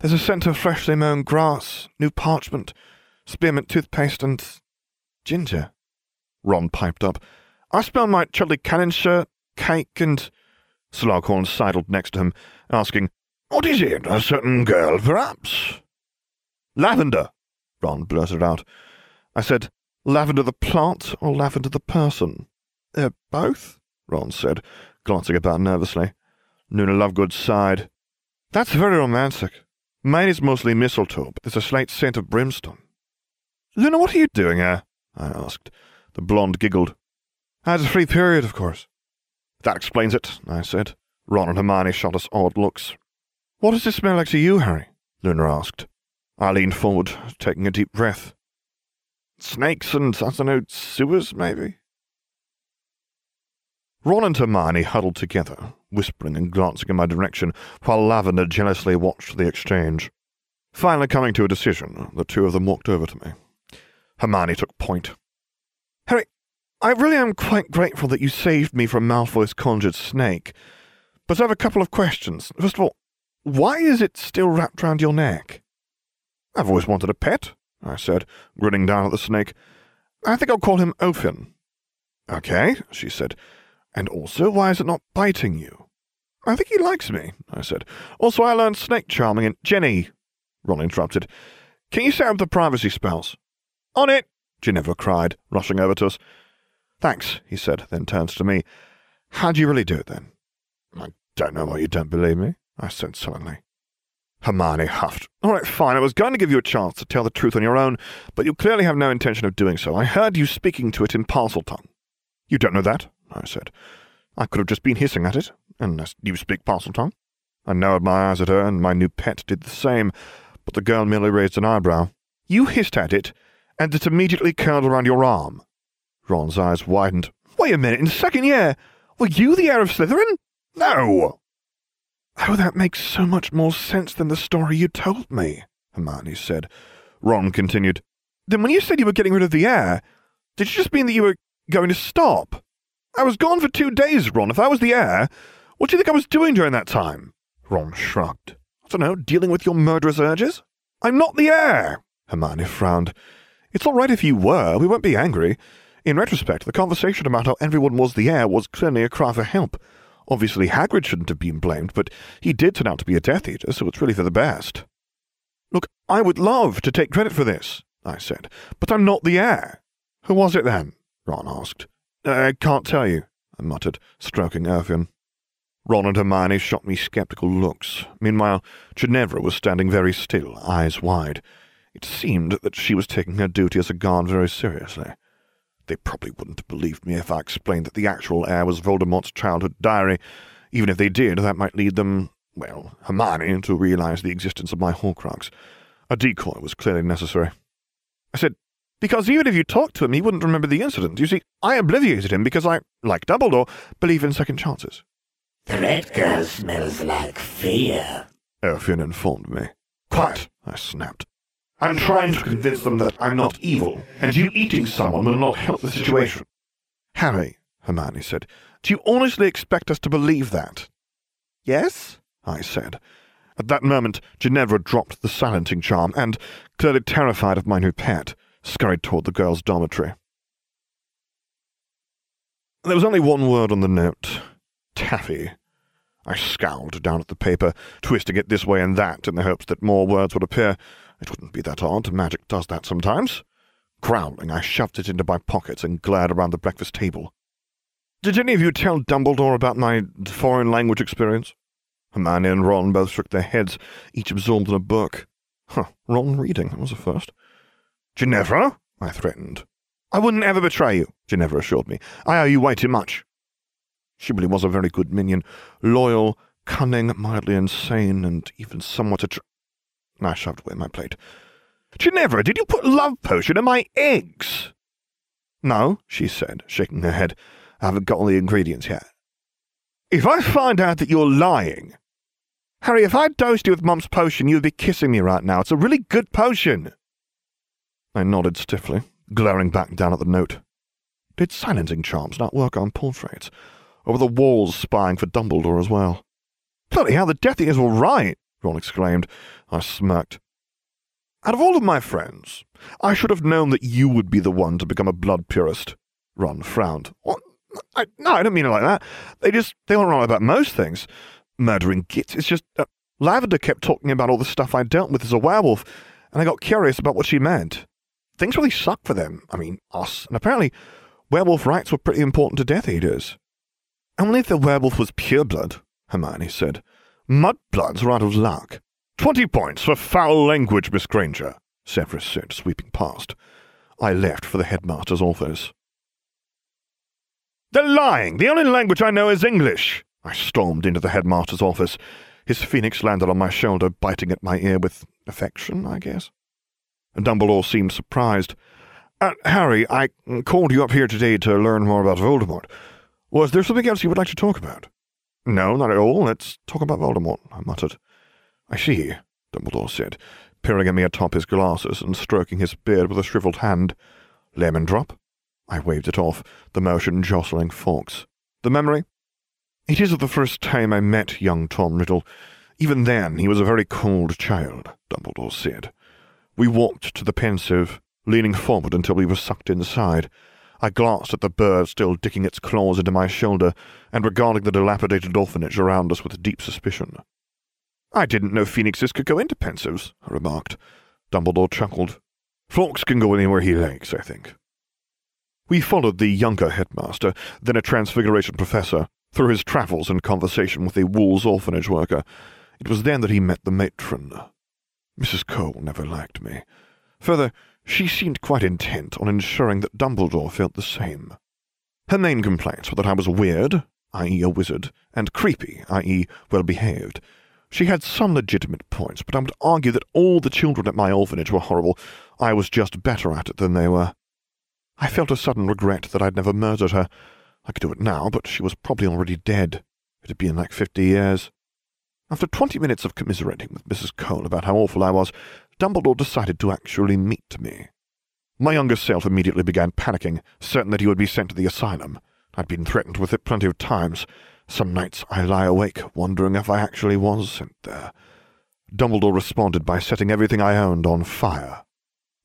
There's a scent of freshly mown grass, new parchment, spearmint toothpaste, and ginger. Ron piped up. I smell my Chudley Cannon shirt, cake, and... Slughorn sidled next to him, asking, What is it? A certain girl, perhaps? Lavender, Ron blurted out. I said, Lavender the plant or lavender the person? Uh, both? Ron said, glancing about nervously. Luna Lovegood sighed. That's very romantic. Mine is mostly mistletoe, but there's a slight scent of brimstone. Luna, what are you doing here? I asked. The blonde giggled. I had a free period, of course. That explains it, I said. Ron and Hermione shot us odd looks. What does it smell like to you, Harry? Luna asked. I leaned forward, taking a deep breath. Snakes and, I don't know, sewers, maybe? Ron and Hermione huddled together, whispering and glancing in my direction, while Lavender jealously watched the exchange. Finally coming to a decision, the two of them walked over to me. Hermione took point. Harry, I really am quite grateful that you saved me from Malfoy's conjured snake, but I have a couple of questions. First of all, why is it still wrapped round your neck? I've always wanted a pet, I said, grinning down at the snake. I think I'll call him Ophin. Okay, she said. And also, why is it not biting you? I think he likes me, I said. Also, I learned snake charming and Ginny, Ron interrupted. Can you set up the privacy spells? On it, Ginevra cried, rushing over to us. Thanks, he said, then turns to me. How do you really do it, then? I don't know why you don't believe me, I said sullenly. Hermione huffed. All right, fine. I was going to give you a chance to tell the truth on your own, but you clearly have no intention of doing so. I heard you speaking to it in Parseltongue. You don't know that? I said. I could have just been hissing at it, unless you speak Parseltongue. I narrowed my eyes at her, and my new pet did the same, but the girl merely raised an eyebrow. You hissed at it, and it immediately curled around your arm. Ron's eyes widened. Wait a minute, in second year, were you the heir of Slytherin? No! Oh, that makes so much more sense than the story you told me, Hermione said. Ron continued. Then when you said you were getting rid of the heir, did you just mean that you were going to stop? I was gone for two days, Ron. If I was the heir, what do you think I was doing during that time? Ron shrugged. I don't know, dealing with your murderous urges? I'm not the heir, Hermione frowned. It's all right if you were. We won't be angry. In retrospect, the conversation about how everyone was the heir was clearly a cry for help. Obviously, Hagrid shouldn't have been blamed, but he did turn out to be a Death Eater, so it's really for the best. Look, I would love to take credit for this, I said, but I'm not the heir. Who was it then? Ron asked. Uh, I can't tell you, I muttered, stroking Irvion. Ron and Hermione shot me sceptical looks. Meanwhile, Ginevra was standing very still, eyes wide. It seemed that she was taking her duty as a guard very seriously. They probably wouldn't have believed me if I explained that the actual heir was Voldemort's childhood diary. Even if they did, that might lead them, well, Hermione, to realize the existence of my Horcrux. A decoy was clearly necessary. I said, Because even if you talked to him, he wouldn't remember the incident. You see, I obliviated him because I, like Dumbledore, believe in second chances. The red girl smells like fear. Erfin informed me. Quiet, I snapped. I'm trying to convince them that I'm not evil, and you eating someone will not help the situation. Harry, Hermione said, do you honestly expect us to believe that? Yes, I said. At that moment, Ginevra dropped the silencing charm and, clearly terrified of my new pet, scurried toward the girls' dormitory. There was only one word on the note taffy. I scowled down at the paper, twisting it this way and that in the hopes that more words would appear. It wouldn't be that odd. Magic does that sometimes. Growling, I shoved it into my pockets and glared around the breakfast table. Did any of you tell Dumbledore about my foreign language experience? Hermione and Ron both shook their heads, each absorbed in a book. Huh, Ron reading, that was a first. Ginevra? I threatened. I wouldn't ever betray you, Ginevra assured me. I owe you way too much. She really was a very good minion, loyal, cunning, mildly insane, and even somewhat attr- I shoved away my plate. Ginevra, did you put love potion in my eggs? No, she said, shaking her head. I haven't got all the ingredients yet. If I find out that you're lying, Harry, if I dosed you with Mum's potion, you'd be kissing me right now. It's a really good potion. I nodded stiffly, glaring back down at the note. Did silencing charms not work on portraits? Or were the walls spying for Dumbledore as well? Bloody hell, the Death Eaters were right, Ron exclaimed. I smirked. Out of all of my friends, I should have known that you would be the one to become a blood purist. Ron frowned. What? I, no, I don't mean it like that. They just, they weren't right about most things. Murdering gits. It's just, uh, Lavender kept talking about all the stuff I dealt with as a werewolf, and I got curious about what she meant. Things really suck for them. I mean, us. And apparently, werewolf rights were pretty important to Death Eaters. Only if the werewolf was pureblood, Hermione said. Mudbloods are out of luck. Twenty points for foul language, Miss Granger, Severus said, sweeping past. I left for the headmaster's office. They're lying! The only language I know is English! I stormed into the headmaster's office. His phoenix landed on my shoulder, biting at my ear with affection, I guess. Dumbledore seemed surprised. Uh, Harry, I called you up here today to learn more about Voldemort. Was there something else you would like to talk about? No, not at all. Let's talk about Voldemort, I muttered. I see, Dumbledore said, peering at me atop his glasses and stroking his beard with a shriveled hand. Lemon drop? I waved it off, the motion jostling Fawkes. The memory? It is of the first time I met young Tom Riddle. Even then, he was a very cold child, Dumbledore said. We walked to the Pensieve, leaning forward until we were sucked inside. I glanced at the bird still digging its claws into my shoulder, and regarding the dilapidated orphanage around us with deep suspicion. I didn't know phoenixes could go into Pensieves, I remarked. Dumbledore chuckled. Fawkes can go anywhere he likes, I think. We followed the younger headmaster, then a transfiguration professor, through his travels and conversation with a Wool's orphanage worker. It was then that he met the matron. Mrs. Cole never liked me. Further, she seemed quite intent on ensuring that Dumbledore felt the same. Her main complaints were that I was weird, i.e., a wizard, and creepy, i.e., well behaved. She had some legitimate points, but I would argue that all the children at my orphanage were horrible. I was just better at it than they were. I felt a sudden regret that I'd never murdered her. I could do it now, but she was probably already dead. It had been like fifty years. After twenty minutes of commiserating with Mrs. Cole about how awful I was, Dumbledore decided to actually meet me. My younger self immediately began panicking, certain that he would be sent to the asylum. I'd been threatened with it plenty of times. Some nights I lie awake, wondering if I actually was sent there. Dumbledore responded by setting everything I owned on fire.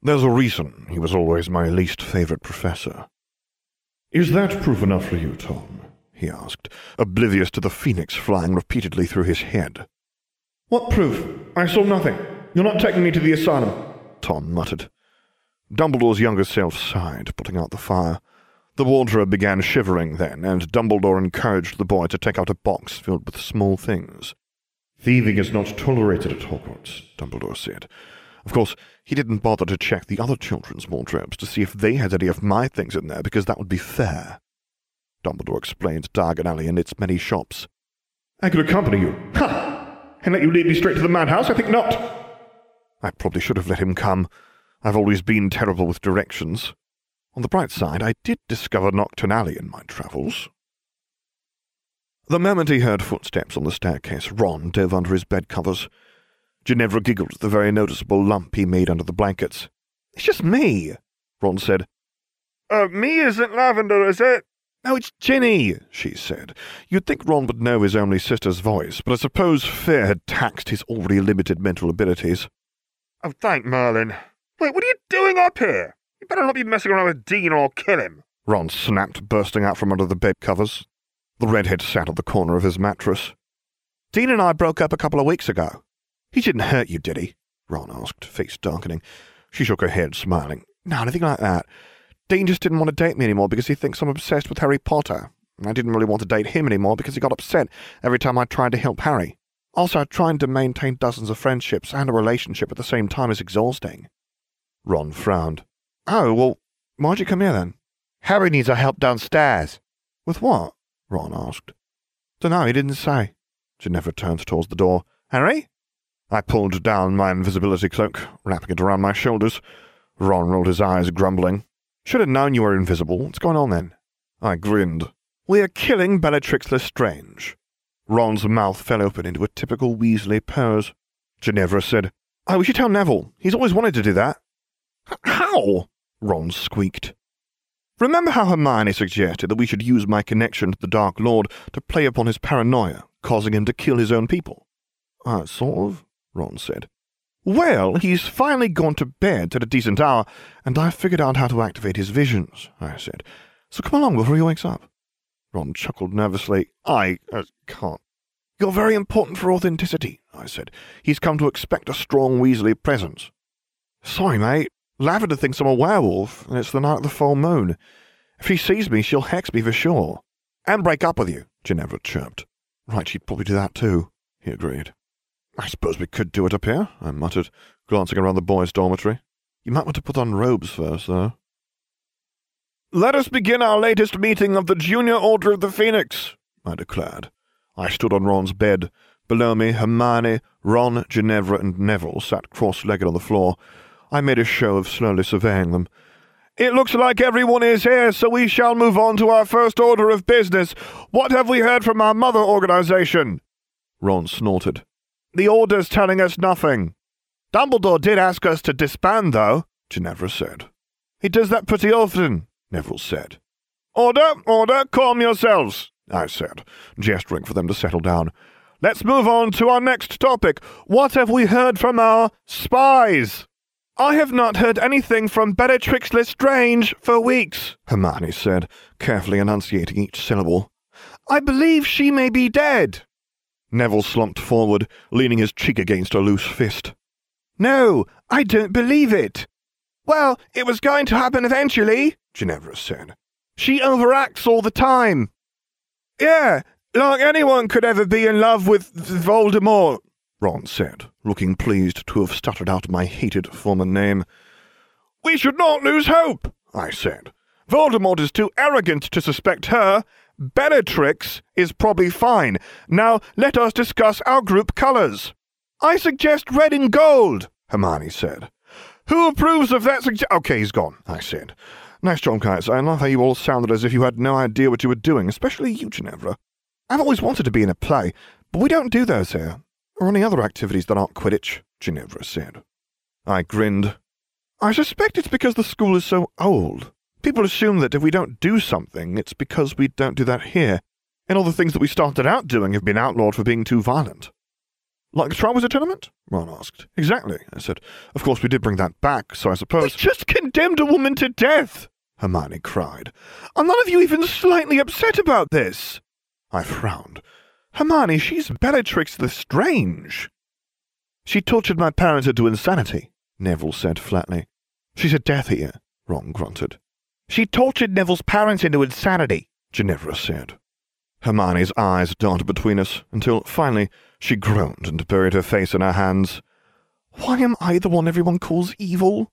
There's a reason he was always my least favourite professor. Is that proof enough for you, Tom? he asked, oblivious to the phoenix flying repeatedly through his head. What proof? I saw nothing. You're not taking me to the asylum, Tom muttered. Dumbledore's younger self sighed, putting out the fire. The wardrobe began shivering then, and Dumbledore encouraged the boy to take out a box filled with small things. Thieving is not tolerated at Hogwarts, Dumbledore said. Of course, he didn't bother to check the other children's wardrobes to see if they had any of my things in there, because that would be fair. Dumbledore explained Diagon Alley and its many shops. I could accompany you. Ha! And let you lead me straight to the madhouse? I think not. I probably should have let him come. I've always been terrible with directions. On the bright side, I did discover Knockturn Alley in my travels. The moment he heard footsteps on the staircase, Ron dove under his bed covers. Ginevra giggled at the very noticeable lump he made under the blankets. It's just me, Ron said. Uh, me isn't Lavender, is it? No, it's Ginny, she said. You'd think Ron would know his only sister's voice, but I suppose fear had taxed his already limited mental abilities. Oh, thank Merlin. Wait, what are you doing up here? You better not be messing around with Dean or I'll kill him. Ron snapped, bursting out from under the bed covers. The redhead sat at the corner of his mattress. Dean and I broke up a couple of weeks ago. He didn't hurt you, did he? Ron asked, face darkening. She shook her head, smiling. No, nothing like that. Dean just didn't want to date me anymore because he thinks I'm obsessed with Harry Potter. I didn't really want to date him anymore because he got upset every time I tried to help Harry. Also, trying to maintain dozens of friendships and a relationship at the same time is exhausting. Ron frowned. Oh, well, why'd you come here then? Harry needs our help downstairs. With what? Ron asked. Dunno, he didn't say. Ginevra turned towards the door. Harry? I pulled down my invisibility cloak, wrapping it around my shoulders. Ron rolled his eyes, grumbling. Should have known you were invisible. What's going on then? I grinned. We're killing Bellatrix Lestrange. Ron's mouth fell open into a typical Weasley pose. Ginevra said, "I wish you would tell Neville. He's always wanted to do that. How? Ron squeaked. Remember how Hermione suggested that we should use my connection to the Dark Lord to play upon his paranoia, causing him to kill his own people? Uh, sort of, Ron said. Well, he's finally gone to bed at a decent hour, and I've figured out how to activate his visions, I said. So come along before he wakes up. Ron chuckled nervously. I uh, can't. You're very important for authenticity, I said. He's come to expect a strong Weasley presence. Sorry, mate. Lavender thinks I'm a werewolf, and it's the night of the full moon. If he sees me, she'll hex me for sure. And break up with you, Ginevra chirped. Right, she'd probably do that too, he agreed. I suppose we could do it up here, I muttered, glancing around the boys' dormitory. You might want to put on robes first, though. Let us begin our latest meeting of the Junior Order of the Phoenix, I declared. I stood on Ron's bed. Below me, Hermione, Ron, Ginevra, and Neville sat cross-legged on the floor. I made a show of slowly surveying them. It looks like everyone is here, so we shall move on to our first order of business. What have we heard from our mother organization? Ron snorted. The order's telling us nothing. Dumbledore did ask us to disband, though, Ginevra said. He does that pretty often, Neville said. Order, order, calm yourselves, I said, gesturing for them to settle down. Let's move on to our next topic. What have we heard from our spies? I have not heard anything from Bellatrix Lestrange for weeks, Hermione said, carefully enunciating each syllable. I believe she may be dead. Neville slumped forward, leaning his cheek against a loose fist. No, I don't believe it. Well, it was going to happen eventually, Ginevra said. She overacts all the time. Yeah, like anyone could ever be in love with Voldemort, Ron said, looking pleased to have stuttered out my hated former name. We should not lose hope, I said. Voldemort is too arrogant to suspect her. Bellatrix is probably fine. Now let us discuss our group colours. I suggest red and gold, Hermione said. Who approves of that suggestion? Okay, he's gone, I said. Nice job, Kites. I love how you all sounded as if you had no idea what you were doing, especially you, Ginevra. I've always wanted to be in a play, but we don't do those here, or any other activities that aren't Quidditch, Ginevra said. I grinned. I suspect it's because the school is so old. People assume that if we don't do something, it's because we don't do that here, and all the things that we started out doing have been outlawed for being too violent. Like the Triwizard Tournament? Ron asked. Exactly, I said. Of course, we did bring that back, so I suppose. We just condemned a woman to death! Hermione cried. Are none of you even slightly upset about this? I frowned. Hermione, she's Bellatrix Lestrange. She tortured my parents into insanity, Neville said flatly. She's a Death Eater, Ron grunted. She tortured Neville's parents into insanity, Ginevra said. Hermione's eyes darted between us until finally she groaned and buried her face in her hands. Why am I the one everyone calls evil?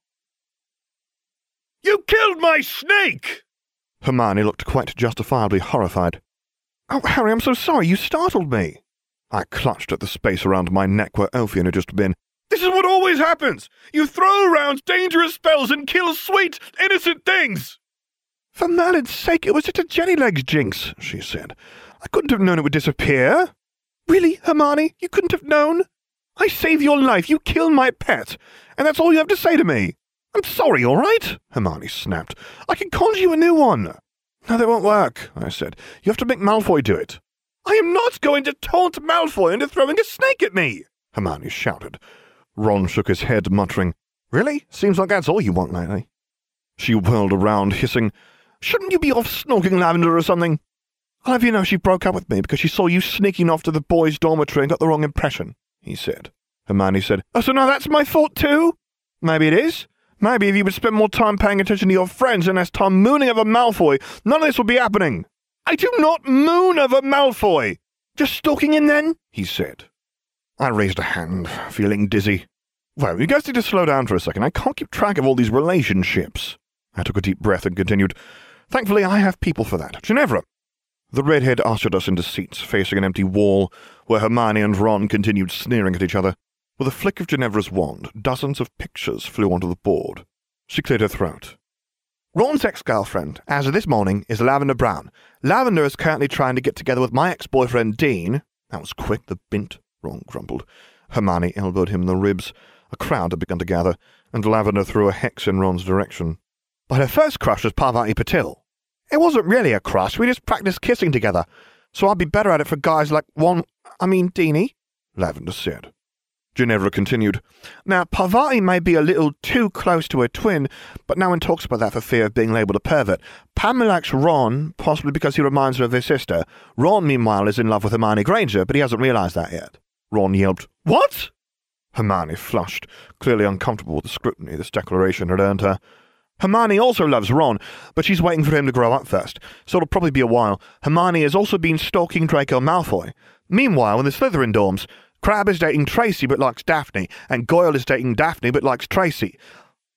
You killed my snake! Hermione looked quite justifiably horrified. Oh, Harry, I'm so sorry. You startled me. I clutched at the space around my neck where Elphian had just been. This is what always happens. You throw around dangerous spells and kill sweet, innocent things. For Merlin's sake, it was just a jelly legs jinx, she said. I couldn't have known it would disappear. Really, Hermione? You couldn't have known? I save your life, you kill my pet, and that's all you have to say to me. I'm sorry, all right? Hermione snapped. I can conjure you a new one. No, that won't work, I said. You have to make Malfoy do it. I am not going to taunt Malfoy into throwing a snake at me, Hermione shouted. Ron shook his head, muttering, Really? Seems like that's all you want lately. She whirled around, hissing, Shouldn't you be off snorking lavender or something? I'll have you know she broke up with me because she saw you sneaking off to the boys' dormitory and got the wrong impression, he said. Hermione said, Oh, so now that's my fault too? Maybe it is. Maybe if you would spend more time paying attention to your friends and less time mooning over Malfoy, none of this would be happening. I do not moon over Malfoy. Just stalking him then? he said. I raised a hand, feeling dizzy. Well, you guys need to slow down for a second. I can't keep track of all these relationships. I took a deep breath and continued. Thankfully, I have people for that. Ginevra. The redhead ushered us into seats facing an empty wall, where Hermione and Ron continued sneering at each other. With a flick of Ginevra's wand, dozens of pictures flew onto the board. She cleared her throat. Ron's ex-girlfriend, as of this morning, is Lavender Brown. Lavender is currently trying to get together with my ex-boyfriend Dean. That was quick, the bint, Ron grumbled. Hermione elbowed him in the ribs. A crowd had begun to gather, and Lavender threw a hex in Ron's direction. But her first crush was Parvati Patil. It wasn't really a crush, we just practiced kissing together. So I'd be better at it for guys like one, I mean Deanie, Lavender said. Ginevra continued, Now, Parvati may be a little too close to her twin, but no one talks about that for fear of being labelled a pervert. Pam likes Ron, possibly because he reminds her of his sister. Ron, meanwhile, is in love with Hermione Granger, but he hasn't realised that yet. Ron yelped, What? Hermione flushed, clearly uncomfortable with the scrutiny this declaration had earned her. Hermione also loves Ron, but she's waiting for him to grow up first, so it'll probably be a while. Hermione has also been stalking Draco Malfoy. Meanwhile, in the Slytherin dorms, Crabbe is dating Tracy but likes Daphne, and Goyle is dating Daphne but likes Tracy.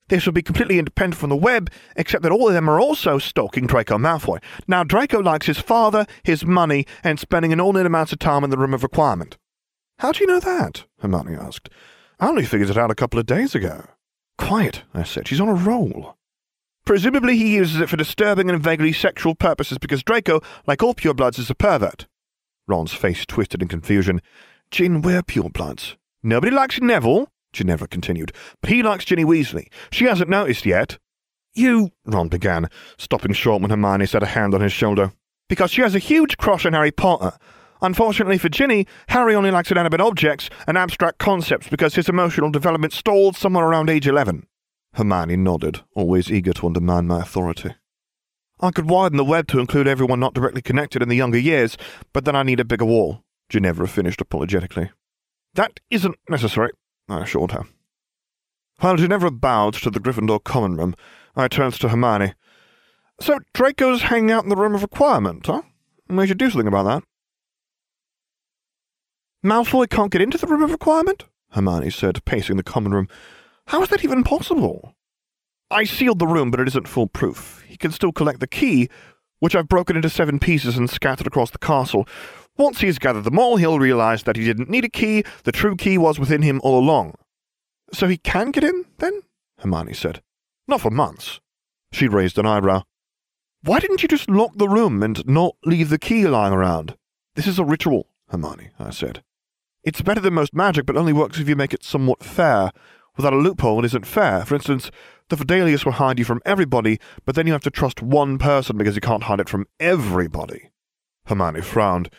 This will be completely independent from the web, except that all of them are also stalking Draco Malfoy. Now, Draco likes his father, his money, and spending inordinate amounts of time in the room of requirement. How do you know that? Hermione asked. I only figured it out a couple of days ago. Quiet, I said. She's on a roll. Presumably he uses it for disturbing and vaguely sexual purposes because Draco, like all purebloods, is a pervert. Ron's face twisted in confusion. Gin, we're purebloods. Nobody likes Neville, Ginevra continued, but he likes Ginny Weasley. She hasn't noticed yet. You, Ron began, stopping short when Hermione set a hand on his shoulder. Because she has a huge crush on Harry Potter. Unfortunately for Ginny, Harry only likes inanimate objects and abstract concepts because his emotional development stalled somewhere around age 11. Hermione nodded, always eager to undermine my authority. I could widen the web to include everyone not directly connected in the younger years, but then I need a bigger wall, Ginevra finished apologetically. That isn't necessary, I assured her. While Ginevra bowed to the Gryffindor common room, I turned to Hermione. So Draco's hanging out in the room of requirement, huh? We should do something about that. Malfoy can't get into the room of requirement? Hermione said, pacing the common room. How is that even possible? I sealed the room, but it isn't foolproof. He can still collect the key, which I've broken into seven pieces and scattered across the castle. Once he's gathered them all, he'll realize that he didn't need a key, the true key was within him all along. So he can get in, then? Hermione said. Not for months. She raised an eyebrow. Why didn't you just lock the room and not leave the key lying around? This is a ritual, Hermione, I said. It's better than most magic, but only works if you make it somewhat fair. Without a loophole, isn't fair. For instance, the Fidelius will hide you from everybody, but then you have to trust one person because you can't hide it from everybody. Hermione frowned.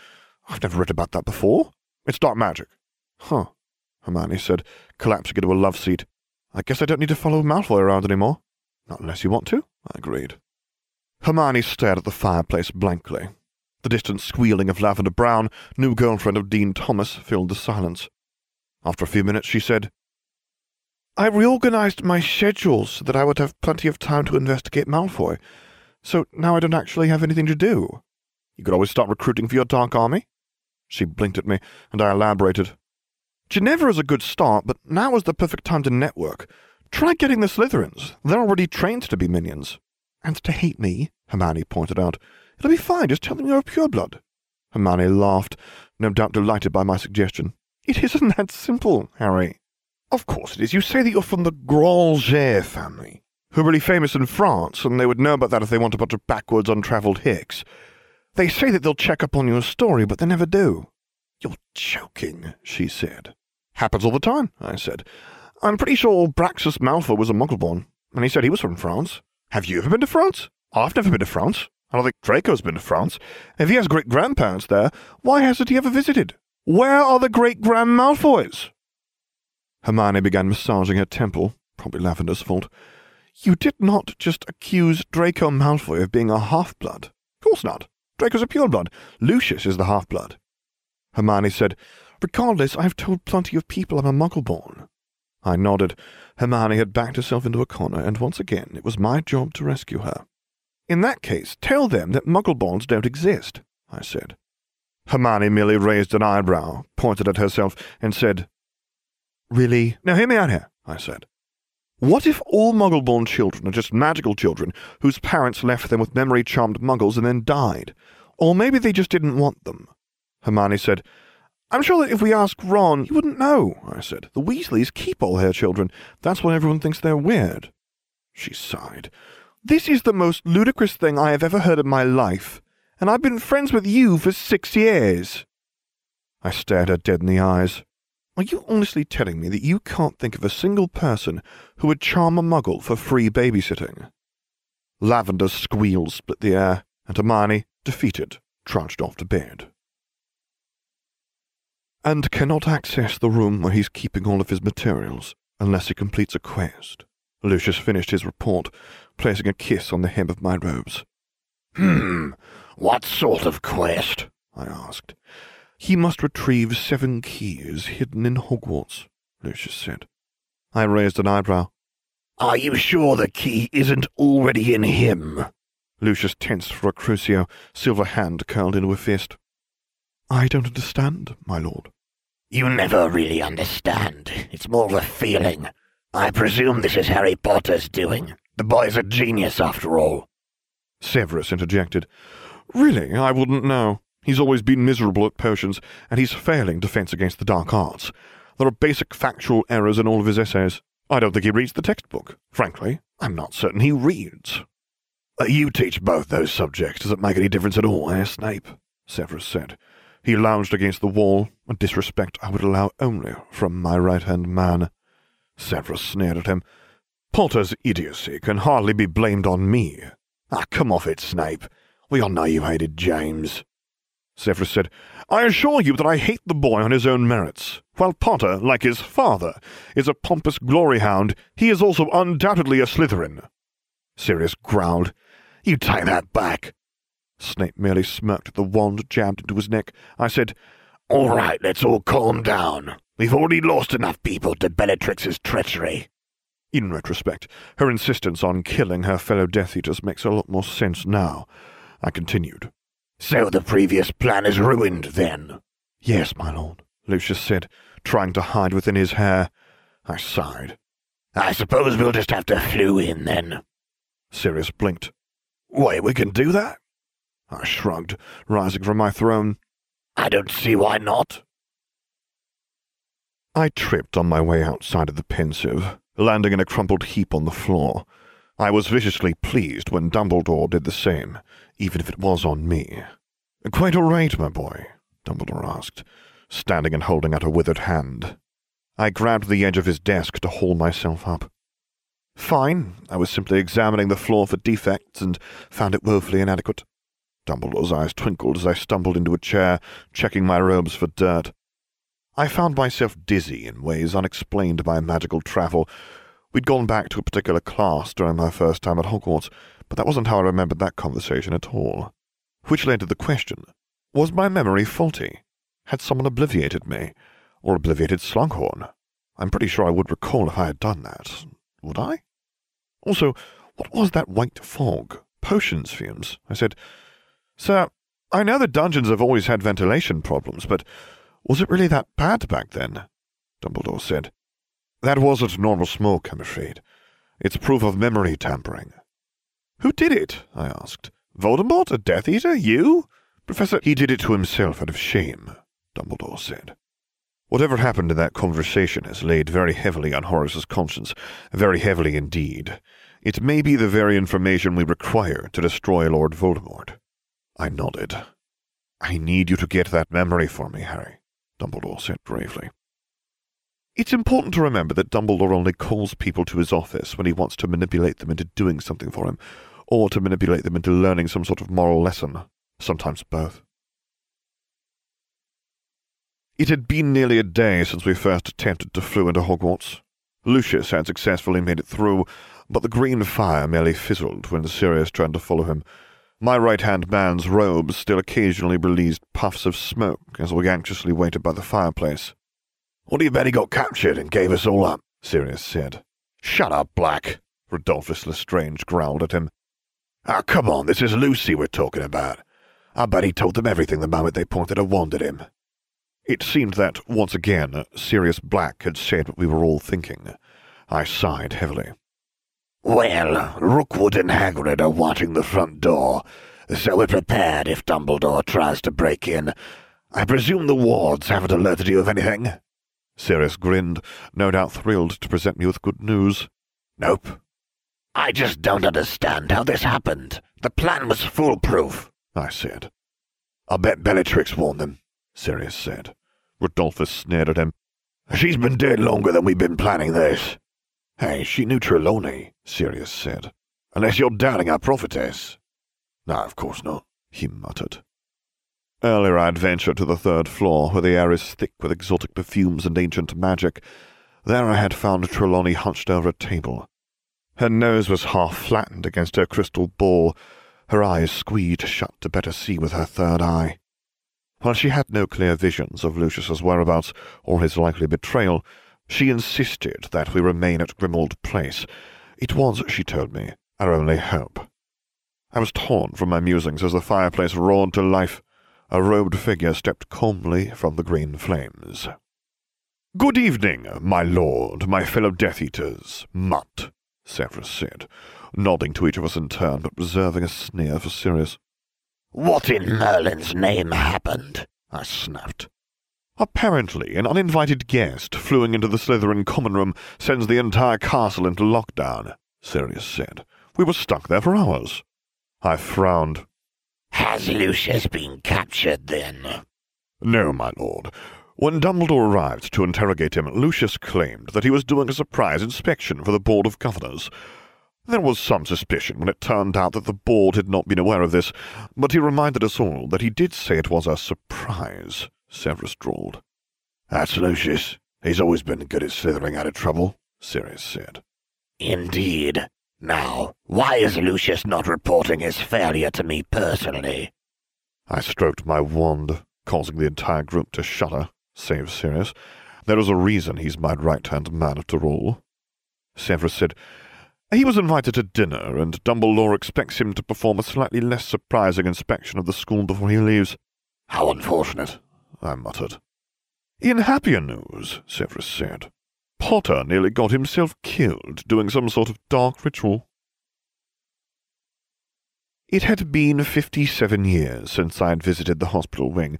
I've never read about that before. It's dark magic. Huh, Hermione said, collapsing into a love seat. I guess I don't need to follow Malfoy around anymore. Not unless you want to, I agreed. Hermione stared at the fireplace blankly. The distant squealing of Lavender Brown, new girlfriend of Dean Thomas, filled the silence. After a few minutes, she said, I reorganized my schedule so that I would have plenty of time to investigate Malfoy. So now I don't actually have anything to do. You could always start recruiting for your Dark Army. She blinked at me, and I elaborated. Ginevra is a good start, but now is the perfect time to network. Try getting the Slytherins. They're already trained to be minions. And to hate me, Hermione pointed out. It'll be fine, just tell them you're a pureblood. Hermione laughed, no doubt delighted by my suggestion. It isn't that simple, Harry. Of course it is. You say that you're from the Granger family, who are really famous in France, and they would know about that if they want a bunch of backwards, untravelled hicks. They say that they'll check up on your story, but they never do. You're joking, she said. Happens all the time, I said. I'm pretty sure Abraxas Malfoy was a Muggleborn, and he said he was from France. Have you ever been to France? I've never been to France. I don't think Draco's been to France. If he has great grandparents there, why hasn't he ever visited? Where are the great grand Malfoys? Hermione began massaging her temple, probably Lavender's fault. You did not just accuse Draco Malfoy of being a half-blood. Of course not. Draco's a pure-blood. Lucius is the half-blood. Hermione said, Regardless, I've told plenty of people I'm a Muggleborn. I nodded. Hermione had backed herself into a corner, and once again it was my job to rescue her. In that case, tell them that Muggleborns don't exist, I said. Hermione merely raised an eyebrow, pointed at herself, and said, Really? Now hear me out here, I said. What if all Muggle-born children are just magical children whose parents left them with memory-charmed Muggles and then died? Or maybe they just didn't want them? Hermione said, I'm sure that if we ask Ron, he wouldn't know, I said. The Weasleys keep all their children. That's why everyone thinks they're weird. She sighed. This is the most ludicrous thing I have ever heard in my life, and I've been friends with you for six years. I stared her dead in the eyes. Are you honestly telling me that you can't think of a single person who would charm a muggle for free babysitting? Lavender's squeals split the air, and Hermione, defeated, trudged off to bed and cannot access the room where he's keeping all of his materials unless he completes a quest. Lucius finished his report, placing a kiss on the hem of my robes. Hmm, what sort of quest? I asked. He must retrieve seven keys hidden in Hogwarts, Lucius said. I raised an eyebrow. Are you sure the key isn't already in him? Lucius tensed for a crucio, silver hand curled into a fist. I don't understand, my lord. You never really understand. It's more of a feeling. I presume this is Harry Potter's doing. The boy's a genius, after all. Severus interjected. Really, I wouldn't know. He's always been miserable at potions, and he's failing defense against the dark arts. There are basic factual errors in all of his essays. I don't think he reads the textbook. Frankly, I'm not certain he reads. Uh, you teach both those subjects. Does it make any difference at all, eh, Snape? Severus said. He lounged against the wall, a disrespect I would allow only from my right-hand man. Severus sneered at him. Potter's idiocy can hardly be blamed on me. Ah, come off it, Snape. We all know you hated James. Severus said, I assure you that I hate the boy on his own merits. While Potter, like his father, is a pompous glory hound, he is also undoubtedly a Slytherin. Sirius growled, You take that back. Snape merely smirked at the wand jammed into his neck. I said, All right, let's all calm down. We've already lost enough people to Bellatrix's treachery. In retrospect, her insistence on killing her fellow Death Eaters makes a lot more sense now. I continued. So the previous plan is ruined, then? Yes, my lord, Lucius said, trying to hide within his hair. I sighed. I suppose we'll just have to Floo in, then. Sirius blinked. Wait, we can do that? I shrugged, rising from my throne. I don't see why not. I tripped on my way outside of the Pensieve, landing in a crumpled heap on the floor. I was viciously pleased when Dumbledore did the same, even if it was on me. Quite all right, my boy, Dumbledore asked, standing and holding out a withered hand. I grabbed the edge of his desk to haul myself up. Fine, I was simply examining the floor for defects and found it woefully inadequate. Dumbledore's eyes twinkled as I stumbled into a chair, checking my robes for dirt. I found myself dizzy in ways unexplained by magical travel. We'd gone back to a particular class during my first time at Hogwarts, but that wasn't how I remembered that conversation at all. Which led to the question, was my memory faulty? Had someone obliviated me? Or obliviated Slughorn? I'm pretty sure I would recall if I had done that. Would I? Also, what was that white fog? Potions fumes. I said, Sir, I know the dungeons have always had ventilation problems, but was it really that bad back then? Dumbledore said. That wasn't normal smoke, I'm afraid. It's proof of memory tampering. Who did it? I asked. Voldemort, a Death Eater, you? Professor, he did it to himself out of shame, Dumbledore said. Whatever happened in that conversation has laid very heavily on Horace's conscience, very heavily indeed. It may be the very information we require to destroy Lord Voldemort. I nodded. I need you to get that memory for me, Harry, Dumbledore said gravely. It's important to remember that Dumbledore only calls people to his office when he wants to manipulate them into doing something for him, or to manipulate them into learning some sort of moral lesson, sometimes both. It had been nearly a day since we first attempted to Floo into Hogwarts. Lucius had successfully made it through, but the green fire merely fizzled when Sirius tried to follow him. My right-hand man's robes still occasionally released puffs of smoke as we anxiously waited by the fireplace. What do you bet he got captured and gave us all up? Sirius said. Shut up, Black, Rodolphus Lestrange growled at him. Ah, oh, come on, this is Lucy we're talking about. I bet he told them everything the moment they pointed a wand at him. It seemed that, once again, Sirius Black had said what we were all thinking. I sighed heavily. Well, Rookwood and Hagrid are watching the front door, so we're prepared if Dumbledore tries to break in. I presume the wards haven't alerted you of anything? Sirius grinned, no doubt thrilled to present me with good news. Nope. I just don't understand how this happened. The plan was foolproof, I said. I bet Bellatrix warned them, Sirius said. Rodolphus sneered at him. She's been dead longer than we've been planning this. Hey, she knew Trelawney, Sirius said. Unless you're doubting our prophetess. No, of course not, he muttered. Earlier I had ventured to the third floor, where the air is thick with exotic perfumes and ancient magic. There I had found Trelawney hunched over a table. Her nose was half flattened against her crystal ball, her eyes squeezed shut to better see with her third eye. While she had no clear visions of Lucius's whereabouts or his likely betrayal, she insisted that we remain at Grimmauld Place. It was, she told me, our only hope. I was torn from my musings as the fireplace roared to life. A robed figure stepped calmly from the green flames. Good evening, my lord, my fellow Death Eaters, Mutt, Severus said, nodding to each of us in turn, but reserving a sneer for Sirius. What in Merlin's name happened? I snapped. Apparently, an uninvited guest fluing into the Slytherin common room sends the entire castle into lockdown, Sirius said. We were stuck there for hours. I frowned. Has Lucius been captured, then? No, my lord. When Dumbledore arrived to interrogate him, Lucius claimed that he was doing a surprise inspection for the Board of Governors. There was some suspicion when it turned out that the board had not been aware of this, but he reminded us all that he did say it was a surprise, Severus drawled. That's Lucius. He's always been good at slithering out of trouble, Sirius said. Indeed. Now, why is Lucius not reporting his failure to me personally? I stroked my wand, causing the entire group to shudder, save Sirius. There is a reason he's my right-hand man after all. Severus said, he was invited to dinner, and Dumbledore expects him to perform a slightly less surprising inspection of the school before he leaves. How unfortunate, I muttered. In happier news, Severus said, Potter nearly got himself killed doing some sort of dark ritual. It had been fifty-seven years since I had visited the hospital wing,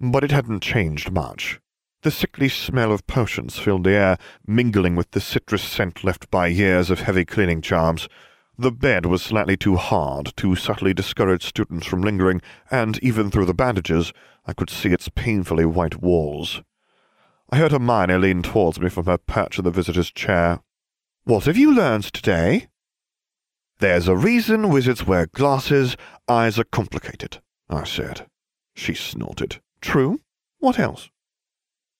but it hadn't changed much. The sickly smell of potions filled the air, mingling with the citrus scent left by years of heavy cleaning charms. The bed was slightly too hard to subtly discourage students from lingering, and even through the bandages, I could see its painfully white walls. I heard Hermione lean towards me from her perch in the visitor's chair. What have you learned today? There's a reason wizards wear glasses. Eyes are complicated, I said. She snorted. True. What else?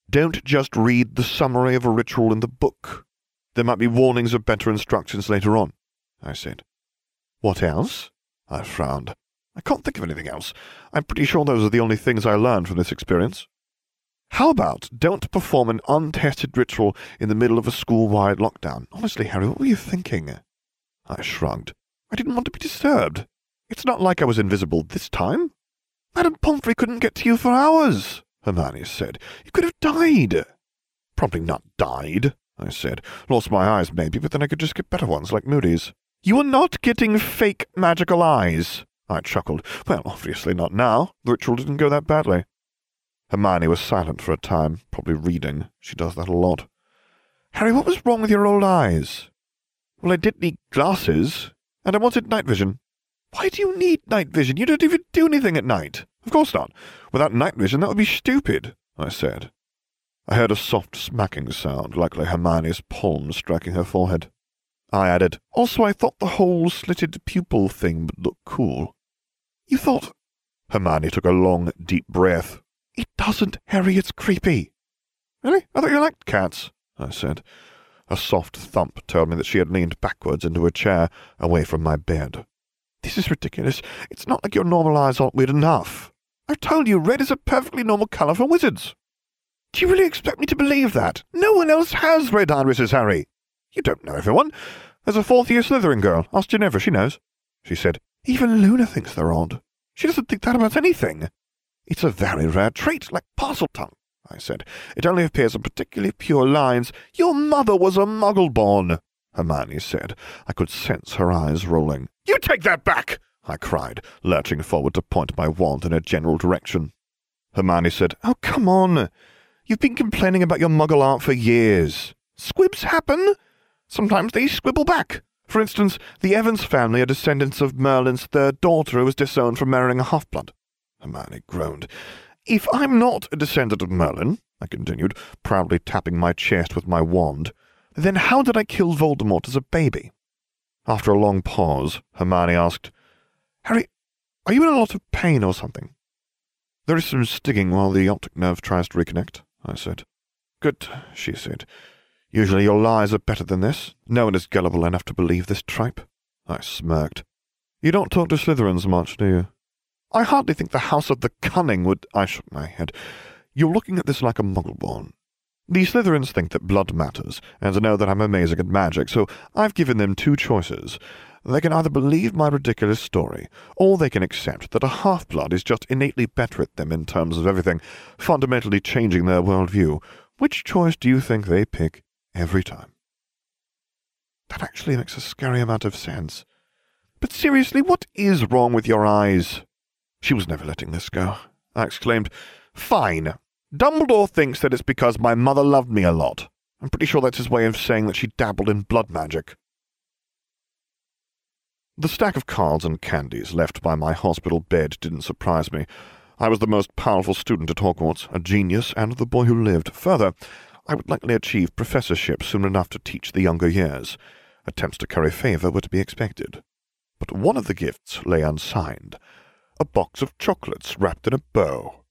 Don't just read the summary of a ritual in the book. There might be warnings of better instructions later on, I said. What else? I frowned. I can't think of anything else. I'm pretty sure those are the only things I learned from this experience. How about don't perform an untested ritual in the middle of a school-wide lockdown? Honestly, Harry, what were you thinking? I shrugged. I didn't want to be disturbed. It's not like I was invisible this time. Madame Pomfrey couldn't get to you for hours. Hermione said. You could have died. Probably not died, I said. Lost my eyes, maybe, but then I could just get better ones, like Moody's. You are not getting fake magical eyes, I chuckled. Well, obviously not now. The ritual didn't go that badly. Hermione was silent for a time, probably reading. She does that a lot. Harry, what was wrong with your old eyes? Well, I did need glasses, and I wanted night vision. Why do you need night vision? You don't even do anything at night. Of course not. Without night vision, that would be stupid, I said. I heard a soft smacking sound, likely Hermione's palm striking her forehead. I added, Also, I thought the whole slitted pupil thing would look cool. You thought... Hermione took a long, deep breath. It doesn't, Harry, it's creepy. Really? I thought you liked cats, I said. A soft thump told me that she had leaned backwards into a chair, away from my bed. This is ridiculous. It's not like your normal eyes aren't weird enough. I've told you, red is a perfectly normal colour for wizards. Do you really expect me to believe that? No one else has red irises, Harry. You don't know everyone. There's a fourth-year Slytherin girl. Ask Ginevra, she knows. She said, Even Luna thinks they're odd. She doesn't think that about anything. It's a very rare trait, like Parseltongue, I said. It only appears in particularly pure lines. Your mother was a muggle-born, Hermione said. I could sense her eyes rolling. You take that back! I cried, lurching forward to point my wand in a general direction. Hermione said, Oh, come on. You've been complaining about your muggle aunt for years. Squibs happen. Sometimes they squibble back. For instance, the Evans family are descendants of Merlin's third daughter who was disowned for marrying a half-blood. Hermione groaned. If I'm not a descendant of Merlin, I continued, proudly tapping my chest with my wand, then how did I kill Voldemort as a baby? After a long pause, Hermione asked, Harry, are you in a lot of pain or something? There is some stinging while the optic nerve tries to reconnect, I said. Good, she said. Usually your lies are better than this. No one is gullible enough to believe this tripe. I smirked. You don't talk to Slytherins much, do you? I hardly think the House of the Cunning would... I shook my head. You're looking at this like a muggle-born. The Slytherins think that blood matters, and know that I'm amazing at magic, so I've given them two choices. They can either believe my ridiculous story, or they can accept that a half-blood is just innately better at them in terms of everything, fundamentally changing their worldview. Which choice do you think they pick every time? That actually makes a scary amount of sense. But seriously, what is wrong with your eyes? She was never letting this go. I exclaimed, Fine, Dumbledore thinks that it's because my mother loved me a lot. I'm pretty sure that's his way of saying that she dabbled in blood magic. The stack of cards and candies left by my hospital bed didn't surprise me. I was the most powerful student at Hogwarts, a genius, and the boy who lived. Further, I would likely achieve professorship soon enough to teach the younger years. Attempts to curry favour were to be expected. But one of the gifts lay unsigned. A box of chocolates wrapped in a bow.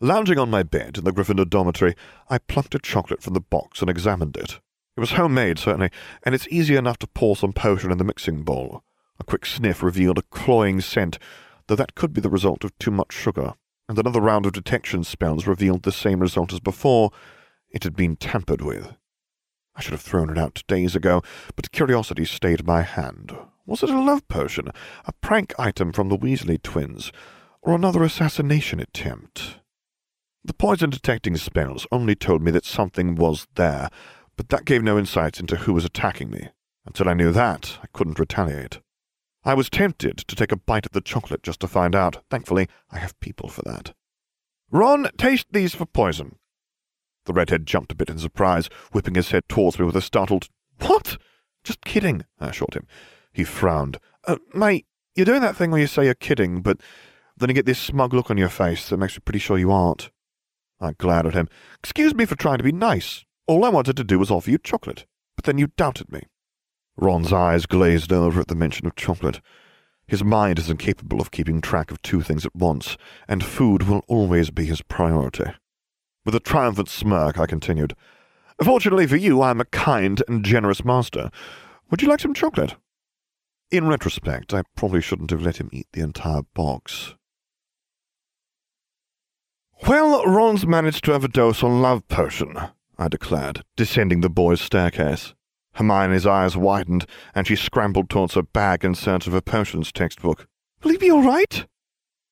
Lounging on my bed in the Gryffindor dormitory, I plucked a chocolate from the box and examined it. It was homemade, certainly, and it's easy enough to pour some potion in the mixing bowl. A quick sniff revealed a cloying scent, though that could be the result of too much sugar, and another round of detection spells revealed the same result as before. It had been tampered with. I should have thrown it out days ago, but curiosity stayed my hand. Was it a love potion, a prank item from the Weasley twins, or another assassination attempt? The poison detecting spells only told me that something was there, but that gave no insight into who was attacking me. Until I knew that, I couldn't retaliate. I was tempted to take a bite of the chocolate just to find out. Thankfully, I have people for that. Ron, taste these for poison. The redhead jumped a bit in surprise, whipping his head towards me with a startled, What? Just kidding, I assured him. He frowned. Uh, mate, you're doing that thing where you say you're kidding, but then you get this smug look on your face that makes me pretty sure you aren't. I glared at him. Excuse me for trying to be nice. All I wanted to do was offer you chocolate. But then you doubted me. Ron's eyes glazed over at the mention of chocolate. His mind is incapable of keeping track of two things at once, and food will always be his priority. With a triumphant smirk, I continued, Fortunately for you, I am a kind and generous master. Would you like some chocolate? In retrospect, I probably shouldn't have let him eat the entire box. Well, Ron's managed to have a dose on love potion, I declared, descending the boys' staircase. Hermione's eyes widened, and she scrambled towards her bag in search of a potions textbook. Will he be all right?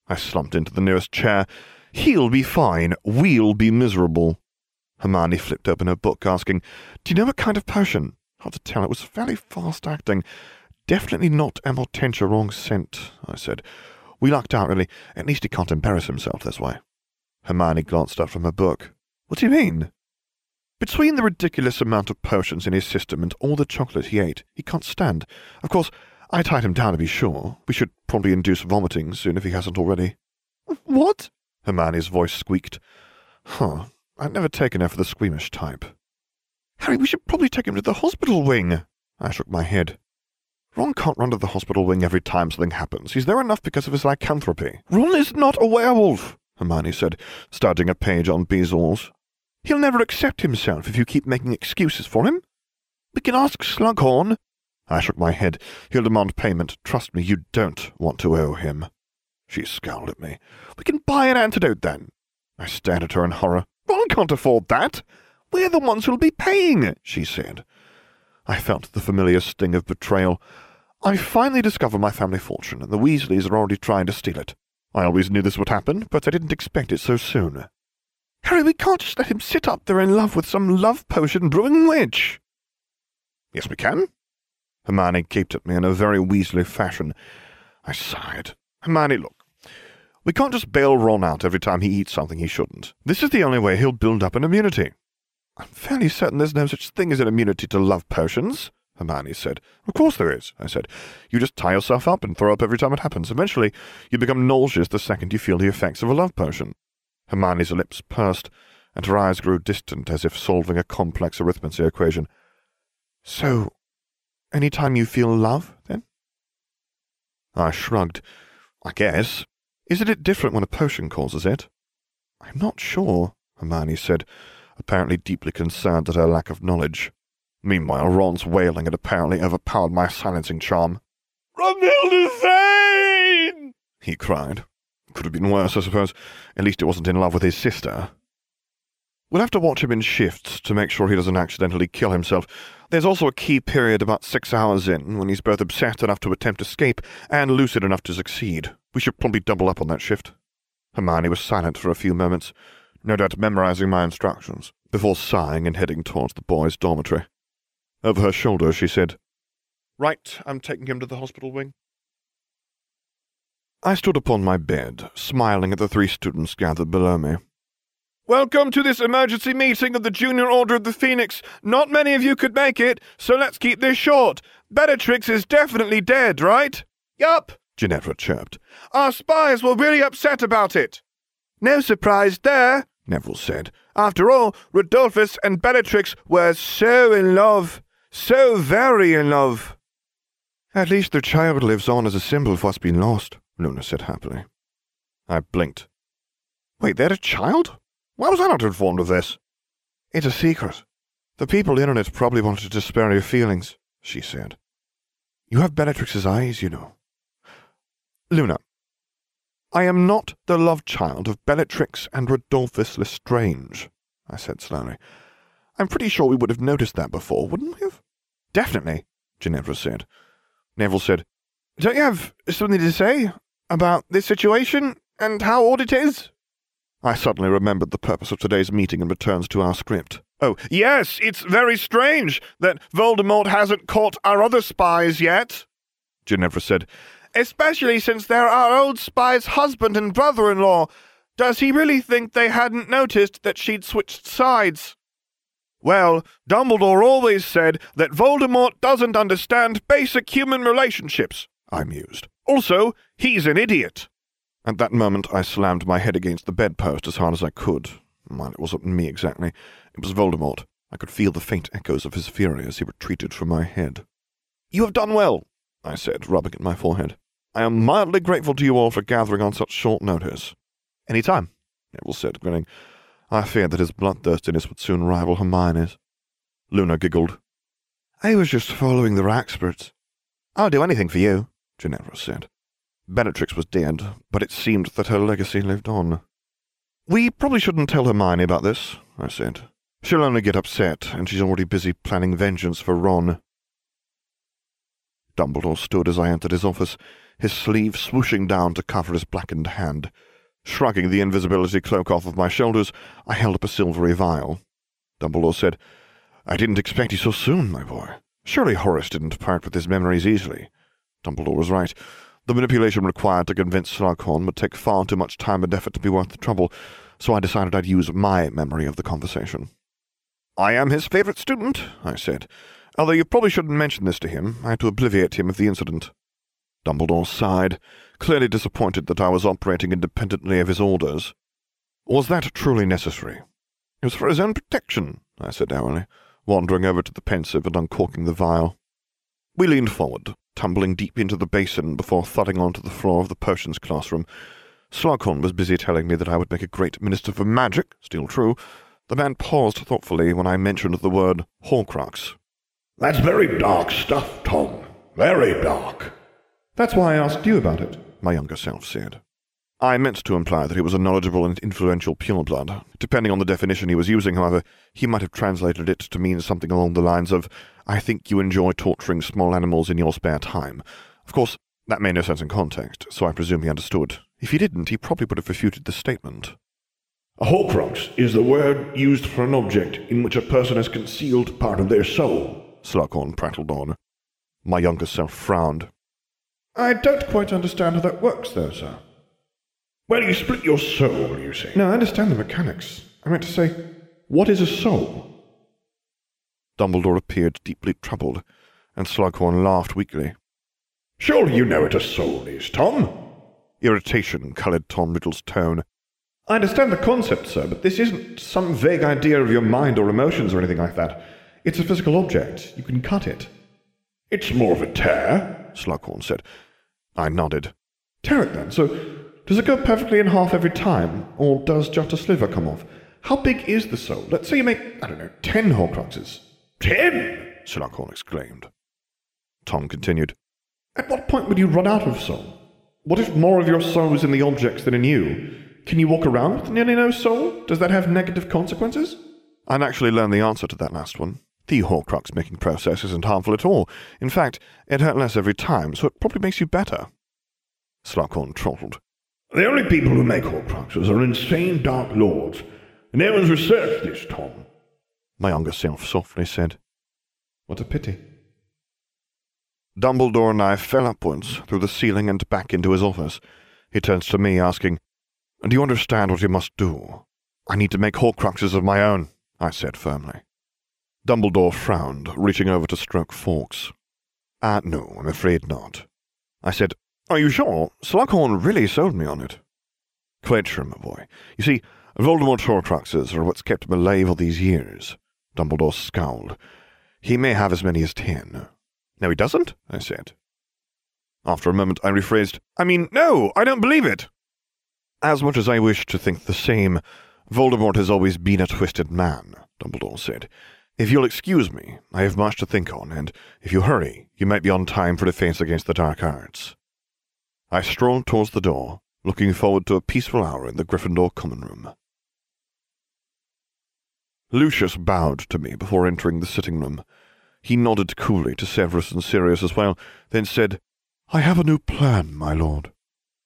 I slumped into the nearest chair. He'll be fine. We'll be miserable. Hermione flipped open her book, asking, Do you know what kind of potion? Hard to tell. It was fairly fast acting. Definitely not Amortentia wrong scent, I said. We lucked out, really. At least he can't embarrass himself this way. Hermione glanced up from her book. What do you mean? Between the ridiculous amount of potions in his system and all the chocolate he ate, he can't stand. Of course, I tied him down to be sure. We should probably induce vomiting soon if he hasn't already. What? Hermione's voice squeaked. Huh. I'd never taken her for the squeamish type. Harry, we should probably take him to the hospital wing. I shook my head. Ron can't run to the hospital wing every time something happens. He's there enough because of his lycanthropy. Ron is not a werewolf, Hermione said, starting a page on Bezoars. He'll never accept himself if you keep making excuses for him. We can ask Slughorn. I shook my head. He'll demand payment. Trust me, you don't want to owe him. She scowled at me. We can buy an antidote then. I stared at her in horror. Ron can't afford that. We're the ones who'll be paying, she said. I felt the familiar sting of betrayal. I finally discover my family fortune, and the Weasleys are already trying to steal it. I always knew this would happen, but I didn't expect it so soon. Harry, we can't just let him sit up there in love with some love potion brewing witch. Yes, we can. Hermione gaped at me in a very Weasley fashion. I sighed. Hermione, look. We can't just bail Ron out every time he eats something he shouldn't. This is the only way he'll build up an immunity. I'm fairly certain there's no such thing as an immunity to love potions, Hermione said. Of course there is, I said. You just tie yourself up and throw up every time it happens. Eventually, you become nauseous the second you feel the effects of a love potion. Hermione's lips pursed, and her eyes grew distant as if solving a complex arithmetic equation. So, any time you feel love, then? I shrugged. I guess. Isn't it different when a potion causes it? I'm not sure, Hermione said, apparently deeply concerned at her lack of knowledge. Meanwhile, Ron's wailing had apparently overpowered my silencing charm. Romilda Vane! he cried. Could have been worse, I suppose. At least it wasn't in love with his sister. We'll have to watch him in shifts to make sure he doesn't accidentally kill himself. There's also a key period about six hours in when he's both obsessed enough to attempt escape and lucid enough to succeed. We should probably double up on that shift. Hermione was silent for a few moments, no doubt memorizing my instructions, before sighing and heading towards the boys' dormitory. Over her shoulder, she said, Right, I'm taking him to the hospital wing. I stood upon my bed, smiling at the three students gathered below me. Welcome to this emergency meeting of the Junior Order of the Phoenix. Not many of you could make it, so let's keep this short. Bellatrix is definitely dead, right? Yup, Ginevra chirped. Our spies were really upset about it. No surprise there, Neville said. After all, Rodolphus and Bellatrix were so in love. So very in love. At least their child lives on as a symbol of what's been lost, Luna said happily. I blinked. Wait, they had a child? Why was I not informed of this? It's a secret. The people in on it probably wanted to spare your feelings, she said. You have Bellatrix's eyes, you know. Luna, I am not the love child of Bellatrix and Rodolphus Lestrange, I said slowly. I'm pretty sure we would have noticed that before, wouldn't we have? Definitely, Ginevra said. Neville said, Don't you have something to say about this situation and how odd it is? I suddenly remembered the purpose of today's meeting and returned to our script. Oh, yes, it's very strange that Voldemort hasn't caught our other spies yet, Ginevra said especially since they're our old spy's husband and brother in law. Does he really think they hadn't noticed that she'd switched sides? Well, Dumbledore always said that Voldemort doesn't understand basic human relationships, I mused. Also, he's an idiot. At that moment, I slammed my head against the bedpost as hard as I could. Well, it wasn't me exactly. It was Voldemort. I could feel the faint echoes of his fury as he retreated from my head. You have done well, I said, rubbing at my forehead. I am mildly grateful to you all for gathering on such short notice. Any time, Neville said, grinning. I feared that his bloodthirstiness would soon rival Hermione's. Luna giggled. I was just following the experts. I'll do anything for you, Ginevra said. Bellatrix was dead, but it seemed that her legacy lived on. We probably shouldn't tell Hermione about this, I said. She'll only get upset, and she's already busy planning vengeance for Ron. Dumbledore stood as I entered his office, his sleeve swooshing down to cover his blackened hand. Shrugging the invisibility cloak off of my shoulders, I held up a silvery vial. Dumbledore said, I didn't expect you so soon, my boy. Surely Horace didn't part with his memories easily. Dumbledore was right. The manipulation required to convince Slughorn would take far too much time and effort to be worth the trouble, so I decided I'd use my memory of the conversation. I am his favourite student, I said, although you probably shouldn't mention this to him. I had to obliviate him of the incident. Dumbledore sighed, clearly disappointed that I was operating independently of his orders. Was that truly necessary? It was for his own protection, I said airily, wandering over to the Pensieve and uncorking the vial. We leaned forward, tumbling deep into the basin before thudding onto the floor of the potions classroom. Slughorn was busy telling me that I would make a great minister for magic, still true. The man paused thoughtfully when I mentioned the word Horcrux. That's very dark stuff, Tom. Very dark. That's why I asked you about it, my younger self said. I meant to imply that he was a knowledgeable and influential pureblood. Depending on the definition he was using, however, he might have translated it to mean something along the lines of, I think you enjoy torturing small animals in your spare time. Of course, that made no sense in context, so I presume he understood. If he didn't, he probably would have refuted the statement. A Horcrux is the word used for an object in which a person has concealed part of their soul, Slughorn prattled on. My younger self frowned. I don't quite understand how that works, though, sir. Well, you split your soul, you see. No, I understand the mechanics. I meant to say, what is a soul? Dumbledore appeared deeply troubled, and Slughorn laughed weakly. Surely you know what a soul is, Tom? Irritation coloured Tom Riddle's tone. I understand the concept, sir, but this isn't some vague idea of your mind or emotions or anything like that. It's a physical object. You can cut it. It's more of a tear, Slughorn said. I nodded. Tear it then. So, does it go perfectly in half every time, or does just a sliver come off? How big is the soul? Let's say you make, I don't know, ten Horcruxes. Ten? Slughorn exclaimed. Tom continued. At what point would you run out of soul? What if more of your soul is in the objects than in you? Can you walk around with nearly no soul? Does that have negative consequences? I'd actually learned the answer to that last one. The Horcrux making process isn't harmful at all. In fact, it hurt less every time, so it probably makes you better. Slughorn trottled. The only people who make Horcruxes are insane Dark Lords. and no one's researched this, Tom. My younger self softly said. What a pity. Dumbledore and I fell upwards through the ceiling and back into his office. He turns to me, asking, Do you understand what you must do? I need to make Horcruxes of my own, I said firmly. Dumbledore frowned, reaching over to stroke Fawkes. Ah, uh, no, I'm afraid not. I said, Are you sure? Slughorn really sold me on it. Quite sure, my boy. You see, Voldemort's Horcruxes are what's kept him alive all these years. Dumbledore scowled. He may have as many as ten. No, he doesn't, I said. After a moment, I rephrased, I mean, no, I don't believe it. As much as I wish to think the same, Voldemort has always been a twisted man, Dumbledore said. If you'll excuse me, I have much to think on, and if you hurry, you might be on time for defense against the dark arts. I strolled towards the door, looking forward to a peaceful hour in the Gryffindor common room. Lucius bowed to me before entering the sitting room. He nodded coolly to Severus and Sirius as well, then said, I have a new plan, my lord.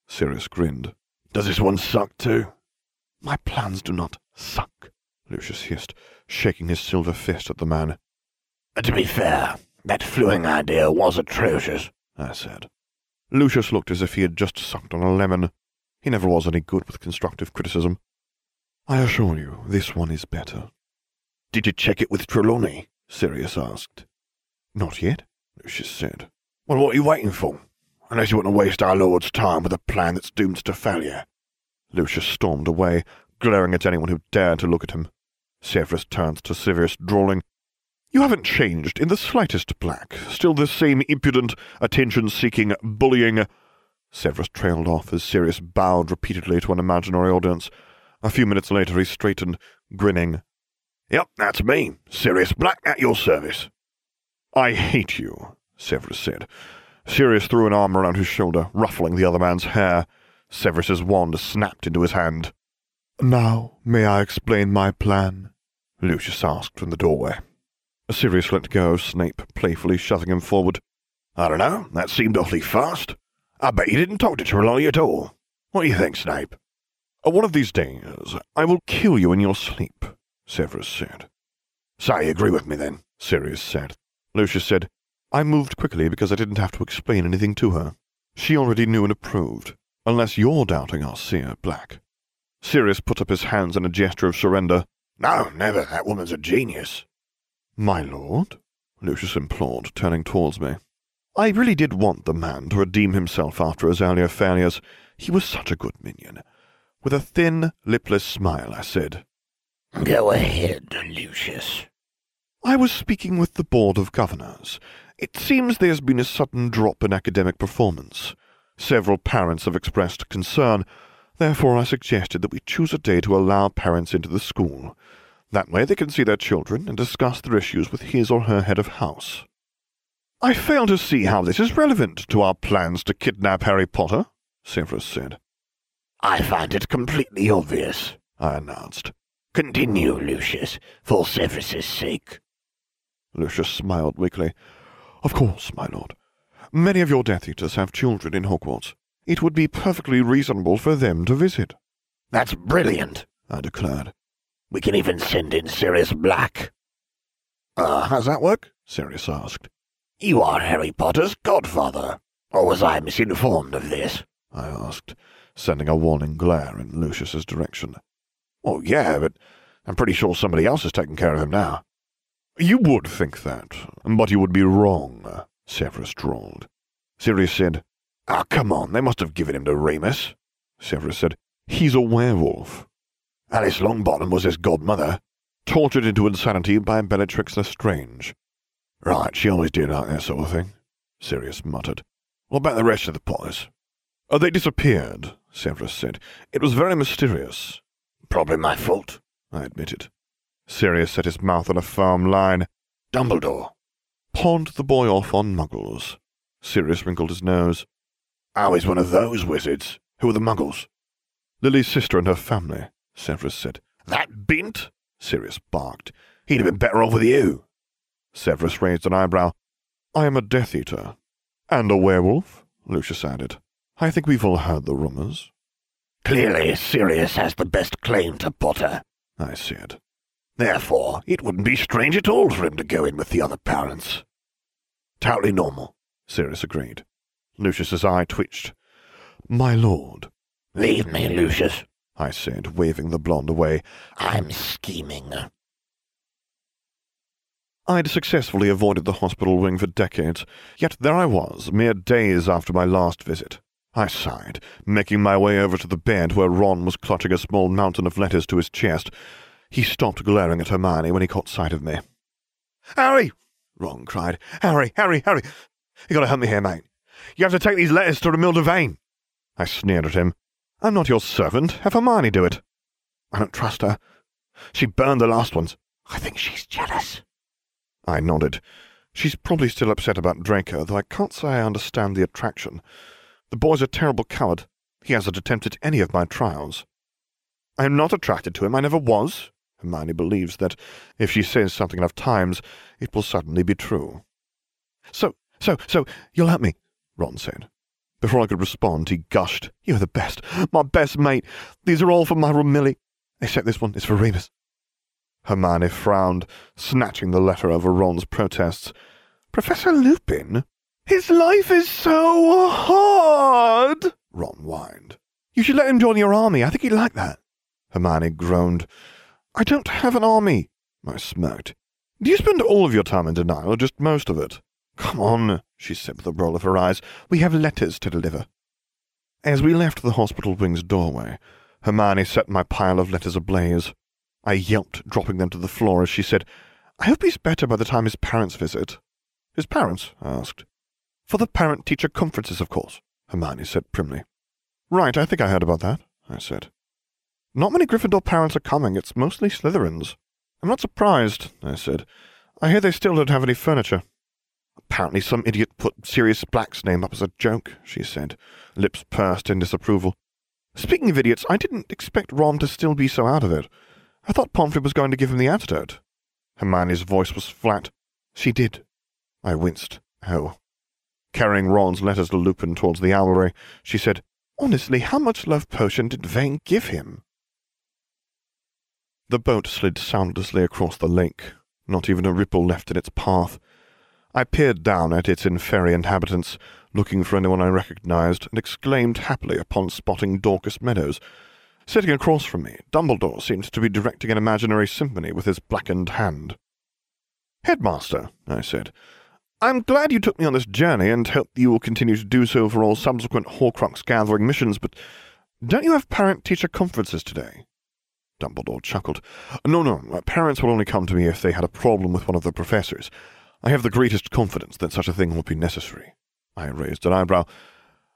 Sirius grinned. Does this one suck too? My plans do not suck, Lucius hissed, shaking his silver fist at the man. To be fair, that Flooing idea was atrocious, I said. Lucius looked as if he had just sucked on a lemon. He never was any good with constructive criticism. I assure you, this one is better. Did you check it with Trelawney? Sirius asked. Not yet, Lucius said. Well, what are you waiting for? Unless you want to waste our Lord's time with a plan that's doomed to failure. Lucius stormed away, glaring at anyone who dared to look at him. Severus turned to Sirius, drawling, You haven't changed in the slightest, Black. Still the same impudent, attention-seeking, bullying... Severus trailed off as Sirius bowed repeatedly to an imaginary audience. A few minutes later he straightened, grinning, Yep, that's me. Sirius Black at your service. I hate you, Severus said. Sirius threw an arm around his shoulder, ruffling the other man's hair. Severus's wand snapped into his hand. Now, may I explain my plan? Lucius asked from the doorway. Sirius let go of Snape, playfully shoving him forward. I don't know. That seemed awfully fast. I bet you didn't talk to Trelawney at all. What do you think, Snape? Uh, one of these days, I will kill you in your sleep. Severus said. So you agree with me then? Sirius said. Lucius said, I moved quickly because I didn't have to explain anything to her. She already knew and approved, unless you're doubting our Seer Black. Sirius put up his hands in a gesture of surrender. No, never. That woman's a genius. My lord? Lucius implored, turning towards me. I really did want the man to redeem himself after his earlier failures. He was such a good minion. With a thin, lipless smile, I said, Go ahead, Lucius. I was speaking with the Board of Governors. It seems there's been a sudden drop in academic performance. Several parents have expressed concern. Therefore, I suggested that we choose a day to allow parents into the school. That way they can see their children and discuss their issues with his or her head of house. I fail to see how this is relevant to our plans to kidnap Harry Potter, Severus said. I find it completely obvious, I announced. Continue, Lucius, for Severus's sake. Lucius smiled weakly. Of course, my lord. Many of your Death Eaters have children in Hogwarts. It would be perfectly reasonable for them to visit. That's brilliant, I declared. We can even send in Sirius Black. Uh, how's that work? Sirius asked. You are Harry Potter's godfather. Or was I misinformed of this? I asked, sending a warning glare in Lucius's direction. Oh, yeah, but I'm pretty sure somebody else is taking care of him now. You would think that, but you would be wrong, Severus drawled. Sirius said, Ah, oh, come on, they must have given him to Remus. Severus said, He's a werewolf. Alice Longbottom was his godmother, tortured into insanity by Bellatrix Lestrange. Right, she always did like that sort of thing, Sirius muttered. What about the rest of the Potters? Oh, they disappeared, Severus said. It was very mysterious. Probably my fault, I admitted. Sirius set his mouth on a firm line. Dumbledore. Pawned the boy off on muggles. Sirius wrinkled his nose. I was one of those wizards. Who are the muggles? Lily's sister and her family, Severus said. That bint? Sirius barked. He'd have been better off with you. Severus raised an eyebrow. I am a Death Eater. And a werewolf, Lucius added. I think we've all heard the rumours. Clearly, Sirius has the best claim to Potter, I said. Therefore, it wouldn't be strange at all for him to go in with the other parents. Totally normal, Sirius agreed. Lucius's eye twitched. My lord. Leave me, Lucius, I said, waving the blonde away. I'm scheming. I'd successfully avoided the hospital wing for decades, yet there I was, mere days after my last visit. I sighed, making my way over to the bed where Ron was clutching a small mountain of letters to his chest. He stopped glaring at Hermione when he caught sight of me. Harry! Ron cried. Harry, Harry, Harry! You gotta help me here, mate. You have to take these letters to Romilda Vane. I sneered at him. I'm not your servant. Have Hermione do it. I don't trust her. She burned the last ones. I think she's jealous. I nodded. She's probably still upset about Draco, though I can't say I understand the attraction. The boy's a terrible coward. He hasn't attempted any of my trials. I am not attracted to him. I never was. Hermione believes that if she says something enough times, it will suddenly be true. So, so, so, you'll help me, Ron said. Before I could respond, he gushed. You're the best, my best mate. These are all for my Romilly, except this one is for Remus. Hermione frowned, snatching the letter over Ron's protests. Professor Lupin? His life is so hard, Ron whined. You should let him join your army. I think he'd like that. Hermione groaned. I don't have an army, I smirked. Do you spend all of your time in denial, or just most of it? Come on, she said with a roll of her eyes. We have letters to deliver. As we left the hospital wing's doorway, Hermione set my pile of letters ablaze. I yelped, dropping them to the floor as she said, I hope he's better by the time his parents visit. His parents? I asked. For the parent-teacher conferences, of course, Hermione said primly. Right, I think I heard about that, I said. Not many Gryffindor parents are coming, it's mostly Slytherins. I'm not surprised, I said. I hear they still don't have any furniture. Apparently some idiot put Sirius Black's name up as a joke, she said, lips pursed in disapproval. Speaking of idiots, I didn't expect Ron to still be so out of it. I thought Pomfrey was going to give him the antidote. Hermione's voice was flat. She did. I winced. Oh. Carrying Ron's letters to Lupin towards the owlery, she said, Honestly, how much love potion did Vane give him? The boat slid soundlessly across the lake, not even a ripple left in its path. I peered down at its inferi inhabitants, looking for anyone I recognized, and exclaimed happily upon spotting Dorcas Meadowes. Sitting across from me, Dumbledore seemed to be directing an imaginary symphony with his blackened hand. Headmaster, I said, I'm glad you took me on this journey and hope you will continue to do so for all subsequent Horcrux gathering missions, but don't you have parent-teacher conferences today? Dumbledore chuckled. No, no, parents will only come to me if they had a problem with one of the professors. I have the greatest confidence that such a thing will be necessary. I raised an eyebrow.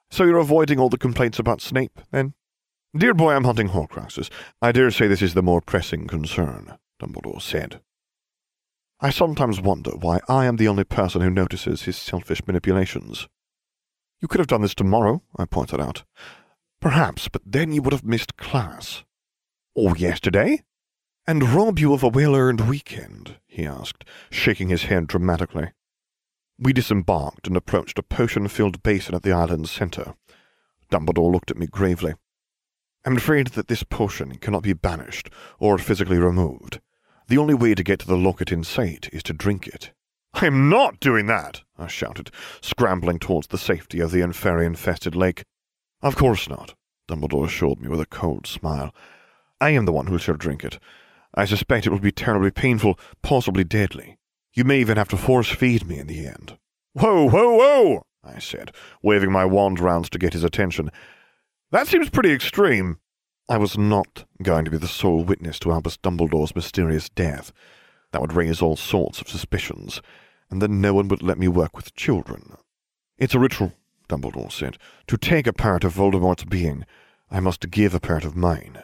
So you're avoiding all the complaints about Snape, then? Dear boy, I'm hunting Horcruxes. I dare say this is the more pressing concern, Dumbledore said. I sometimes wonder why I am the only person who notices his selfish manipulations. You could have done this tomorrow, I pointed out. Perhaps, but then you would have missed class. Or yesterday? And rob you of a well-earned weekend? he asked, shaking his head dramatically. We disembarked and approached a potion-filled basin at the island's centre. Dumbledore looked at me gravely. I'm afraid that this potion cannot be banished or physically removed. The only way to get to the locket in sight is to drink it. I'm not doing that, I shouted, scrambling towards the safety of the Inferi-infested lake. Of course not, Dumbledore assured me with a cold smile. I am the one who shall drink it. I suspect it will be terribly painful, possibly deadly. You may even have to force feed me in the end. Whoa, whoa, whoa! I said, waving my wand round to get his attention. That seems pretty extreme. I was not going to be the sole witness to Albus Dumbledore's mysterious death. That would raise all sorts of suspicions, and then no one would let me work with children. It's a ritual, Dumbledore said. To take a part of Voldemort's being, I must give a part of mine.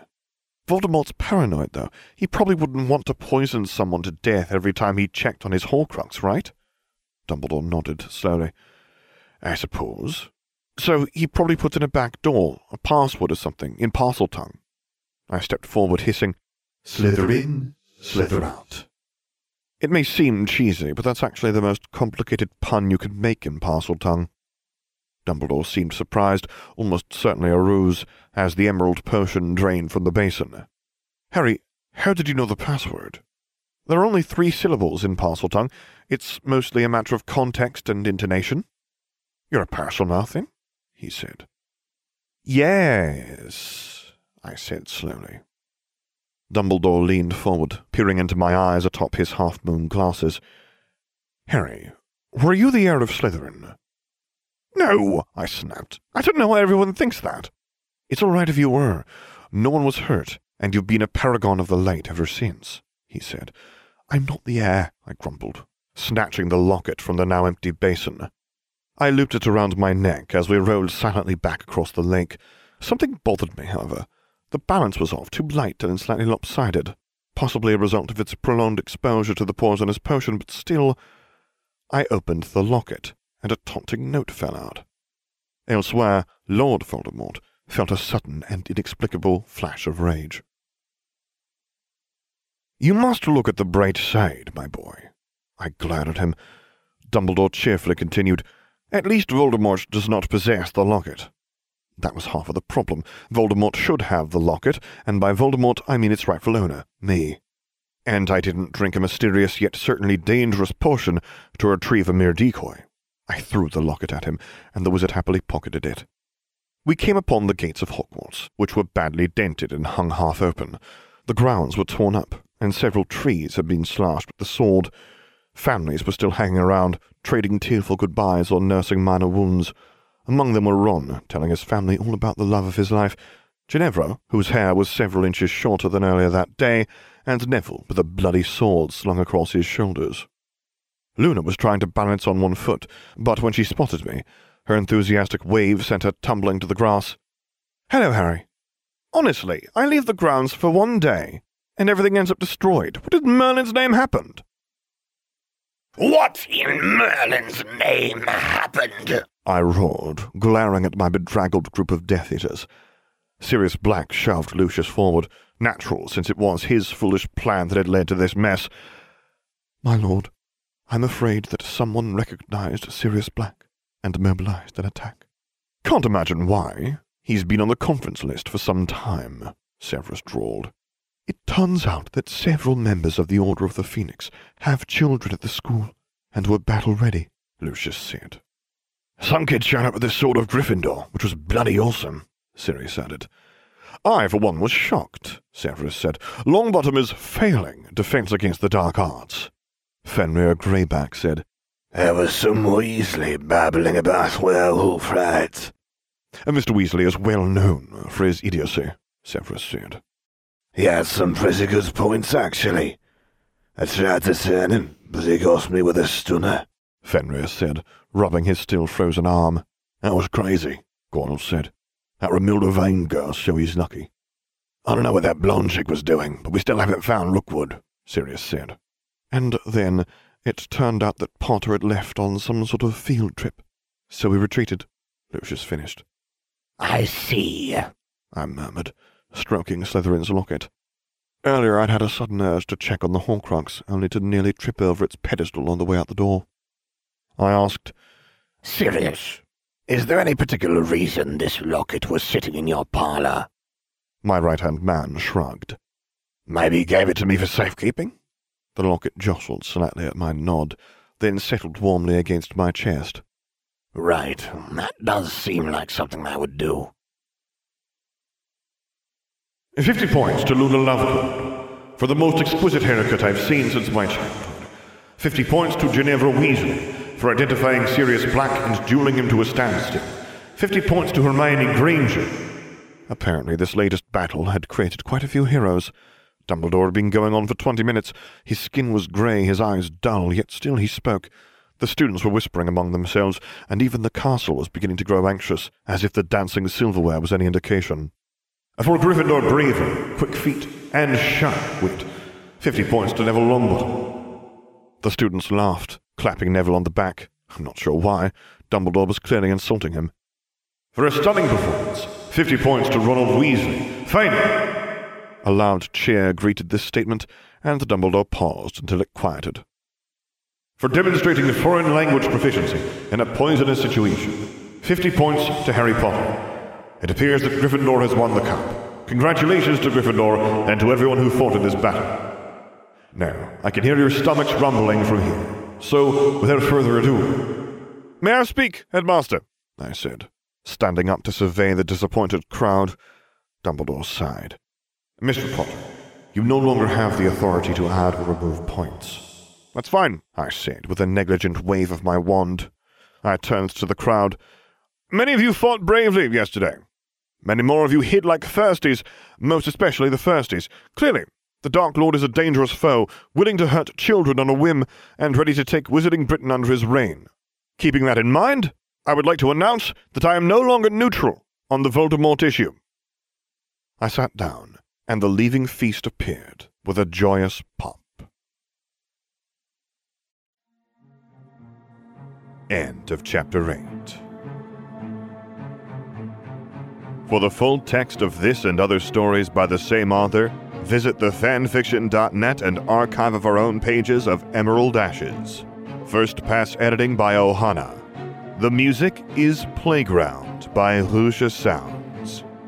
Voldemort's paranoid, though. He probably wouldn't want to poison someone to death every time he checked on his Horcrux, right? Dumbledore nodded slowly. I suppose. So he probably puts in a back door, a password or something, in Parseltongue. I stepped forward, hissing, Slither in, slither out. It may seem cheesy, but that's actually the most complicated pun you could make in Parseltongue. Dumbledore seemed surprised, almost certainly a ruse, as the emerald potion drained from the basin. Harry, how did you know the password? There are only three syllables in Parseltongue. It's mostly a matter of context and intonation. You're a Parselmouth, he said. Yes, I said slowly. Dumbledore leaned forward, peering into my eyes atop his half-moon glasses. Harry, were you the heir of Slytherin? No, I snapped. I don't know why everyone thinks that. It's all right if you were. No one was hurt, and you've been a paragon of the light ever since, he said. I'm not the heir, I grumbled, snatching the locket from the now empty basin. I looped it around my neck as we rolled silently back across the lake. Something bothered me, however. The balance was off, too light and slightly lopsided. Possibly a result of its prolonged exposure to the poisonous potion, but still... I opened the locket and a taunting note fell out. Elsewhere, Lord Voldemort felt a sudden and inexplicable flash of rage. You must look at the bright side, my boy. I glared at him. Dumbledore cheerfully continued, At least Voldemort does not possess the locket. That was half of the problem. Voldemort should have the locket, and by Voldemort I mean its rightful owner, me. And I didn't drink a mysterious yet certainly dangerous potion to retrieve a mere decoy. I threw the locket at him, and the wizard happily pocketed it. We came upon the gates of Hogwarts, which were badly dented and hung half open. The grounds were torn up, and several trees had been slashed with the sword. Families were still hanging around, trading tearful goodbyes or nursing minor wounds. Among them were Ron, telling his family all about the love of his life, Ginevra, whose hair was several inches shorter than earlier that day, and Neville with a bloody sword slung across his shoulders. Luna was trying to balance on one foot, but when she spotted me, her enthusiastic wave sent her tumbling to the grass. Hello, Harry. Honestly, I leave the grounds for one day, and everything ends up destroyed. What in Merlin's name happened? What in Merlin's name happened? I roared, glaring at my bedraggled group of Death Eaters. Sirius Black shoved Lucius forward, natural since it was his foolish plan that had led to this mess. My lord, I'm afraid that someone recognized Sirius Black and mobilized an attack. Can't imagine why. He's been on the conference list for some time, Severus drawled. It turns out that several members of the Order of the Phoenix have children at the school and were battle-ready, Lucius said. Some kid showed up with this sword of Gryffindor, which was bloody awesome, Sirius added. I, for one, was shocked, Severus said. Longbottom is failing defense against the dark arts. Fenrir Greyback said, There was some Weasley babbling about werewolf rights. And Mr. Weasley is well known for his idiocy, Severus said. He had some pretty good points, actually. I tried to turn him, but he got me with a stunner. Fenrir said, rubbing his still frozen arm. That was crazy, Gornal said. That Romilda Vane girl's so he's lucky. I don't know what that blonde chick was doing, but we still haven't found Rookwood, Sirius said. And then it turned out that Potter had left on some sort of field trip. So we retreated. Lucius finished. I see, I murmured, stroking Slytherin's locket. Earlier I'd had a sudden urge to check on the Horcrux, only to nearly trip over its pedestal on the way out the door. I asked, Sirius, is there any particular reason this locket was sitting in your parlour? My right-hand man shrugged. Maybe he gave it to me for safekeeping? The locket jostled slightly at my nod, then settled warmly against my chest. Right, that does seem like something I would do. Fifty points to Luna Lovegood for the most exquisite haircut I've seen since my childhood. Fifty points to Ginevra Weasley for identifying Sirius Black and dueling him to a standstill. Fifty points to Hermione Granger. Apparently this latest battle had created quite a few heroes. Dumbledore had been going on for twenty minutes. His skin was grey, his eyes dull, yet still he spoke. The students were whispering among themselves, and even the castle was beginning to grow anxious, as if the dancing silverware was any indication. For Gryffindor Braver, quick feet, and sharp wit. Fifty points to Neville Longbottom. The students laughed, clapping Neville on the back. I'm not sure why. Dumbledore was clearly insulting him. For a stunning performance, fifty points to Ronald Weasley. Fine. A loud cheer greeted this statement, and Dumbledore paused until it quieted. For demonstrating foreign language proficiency in a poisonous situation, fifty points to Harry Potter. It appears that Gryffindor has won the cup. Congratulations to Gryffindor and to everyone who fought in this battle. Now, I can hear your stomachs rumbling from here. So, without further ado, May I speak, Headmaster? I said, standing up to survey the disappointed crowd. Dumbledore sighed. Mr. Potter, you no longer have the authority to add or remove points. That's fine, I said, with a negligent wave of my wand. I turned to the crowd. Many of you fought bravely yesterday. Many more of you hid like thirsties, most especially the thirsties. Clearly, the Dark Lord is a dangerous foe, willing to hurt children on a whim, and ready to take Wizarding Britain under his reign. Keeping that in mind, I would like to announce that I am no longer neutral on the Voldemort issue. I sat down, and the leaving feast appeared with a joyous pomp. End of chapter 8. For the full text of this and other stories by the same author, visit thefanfiction.net and archive of our own pages of Emerald Ashes. First pass editing by Ohana. The music is Playground by Ruesche Sounds.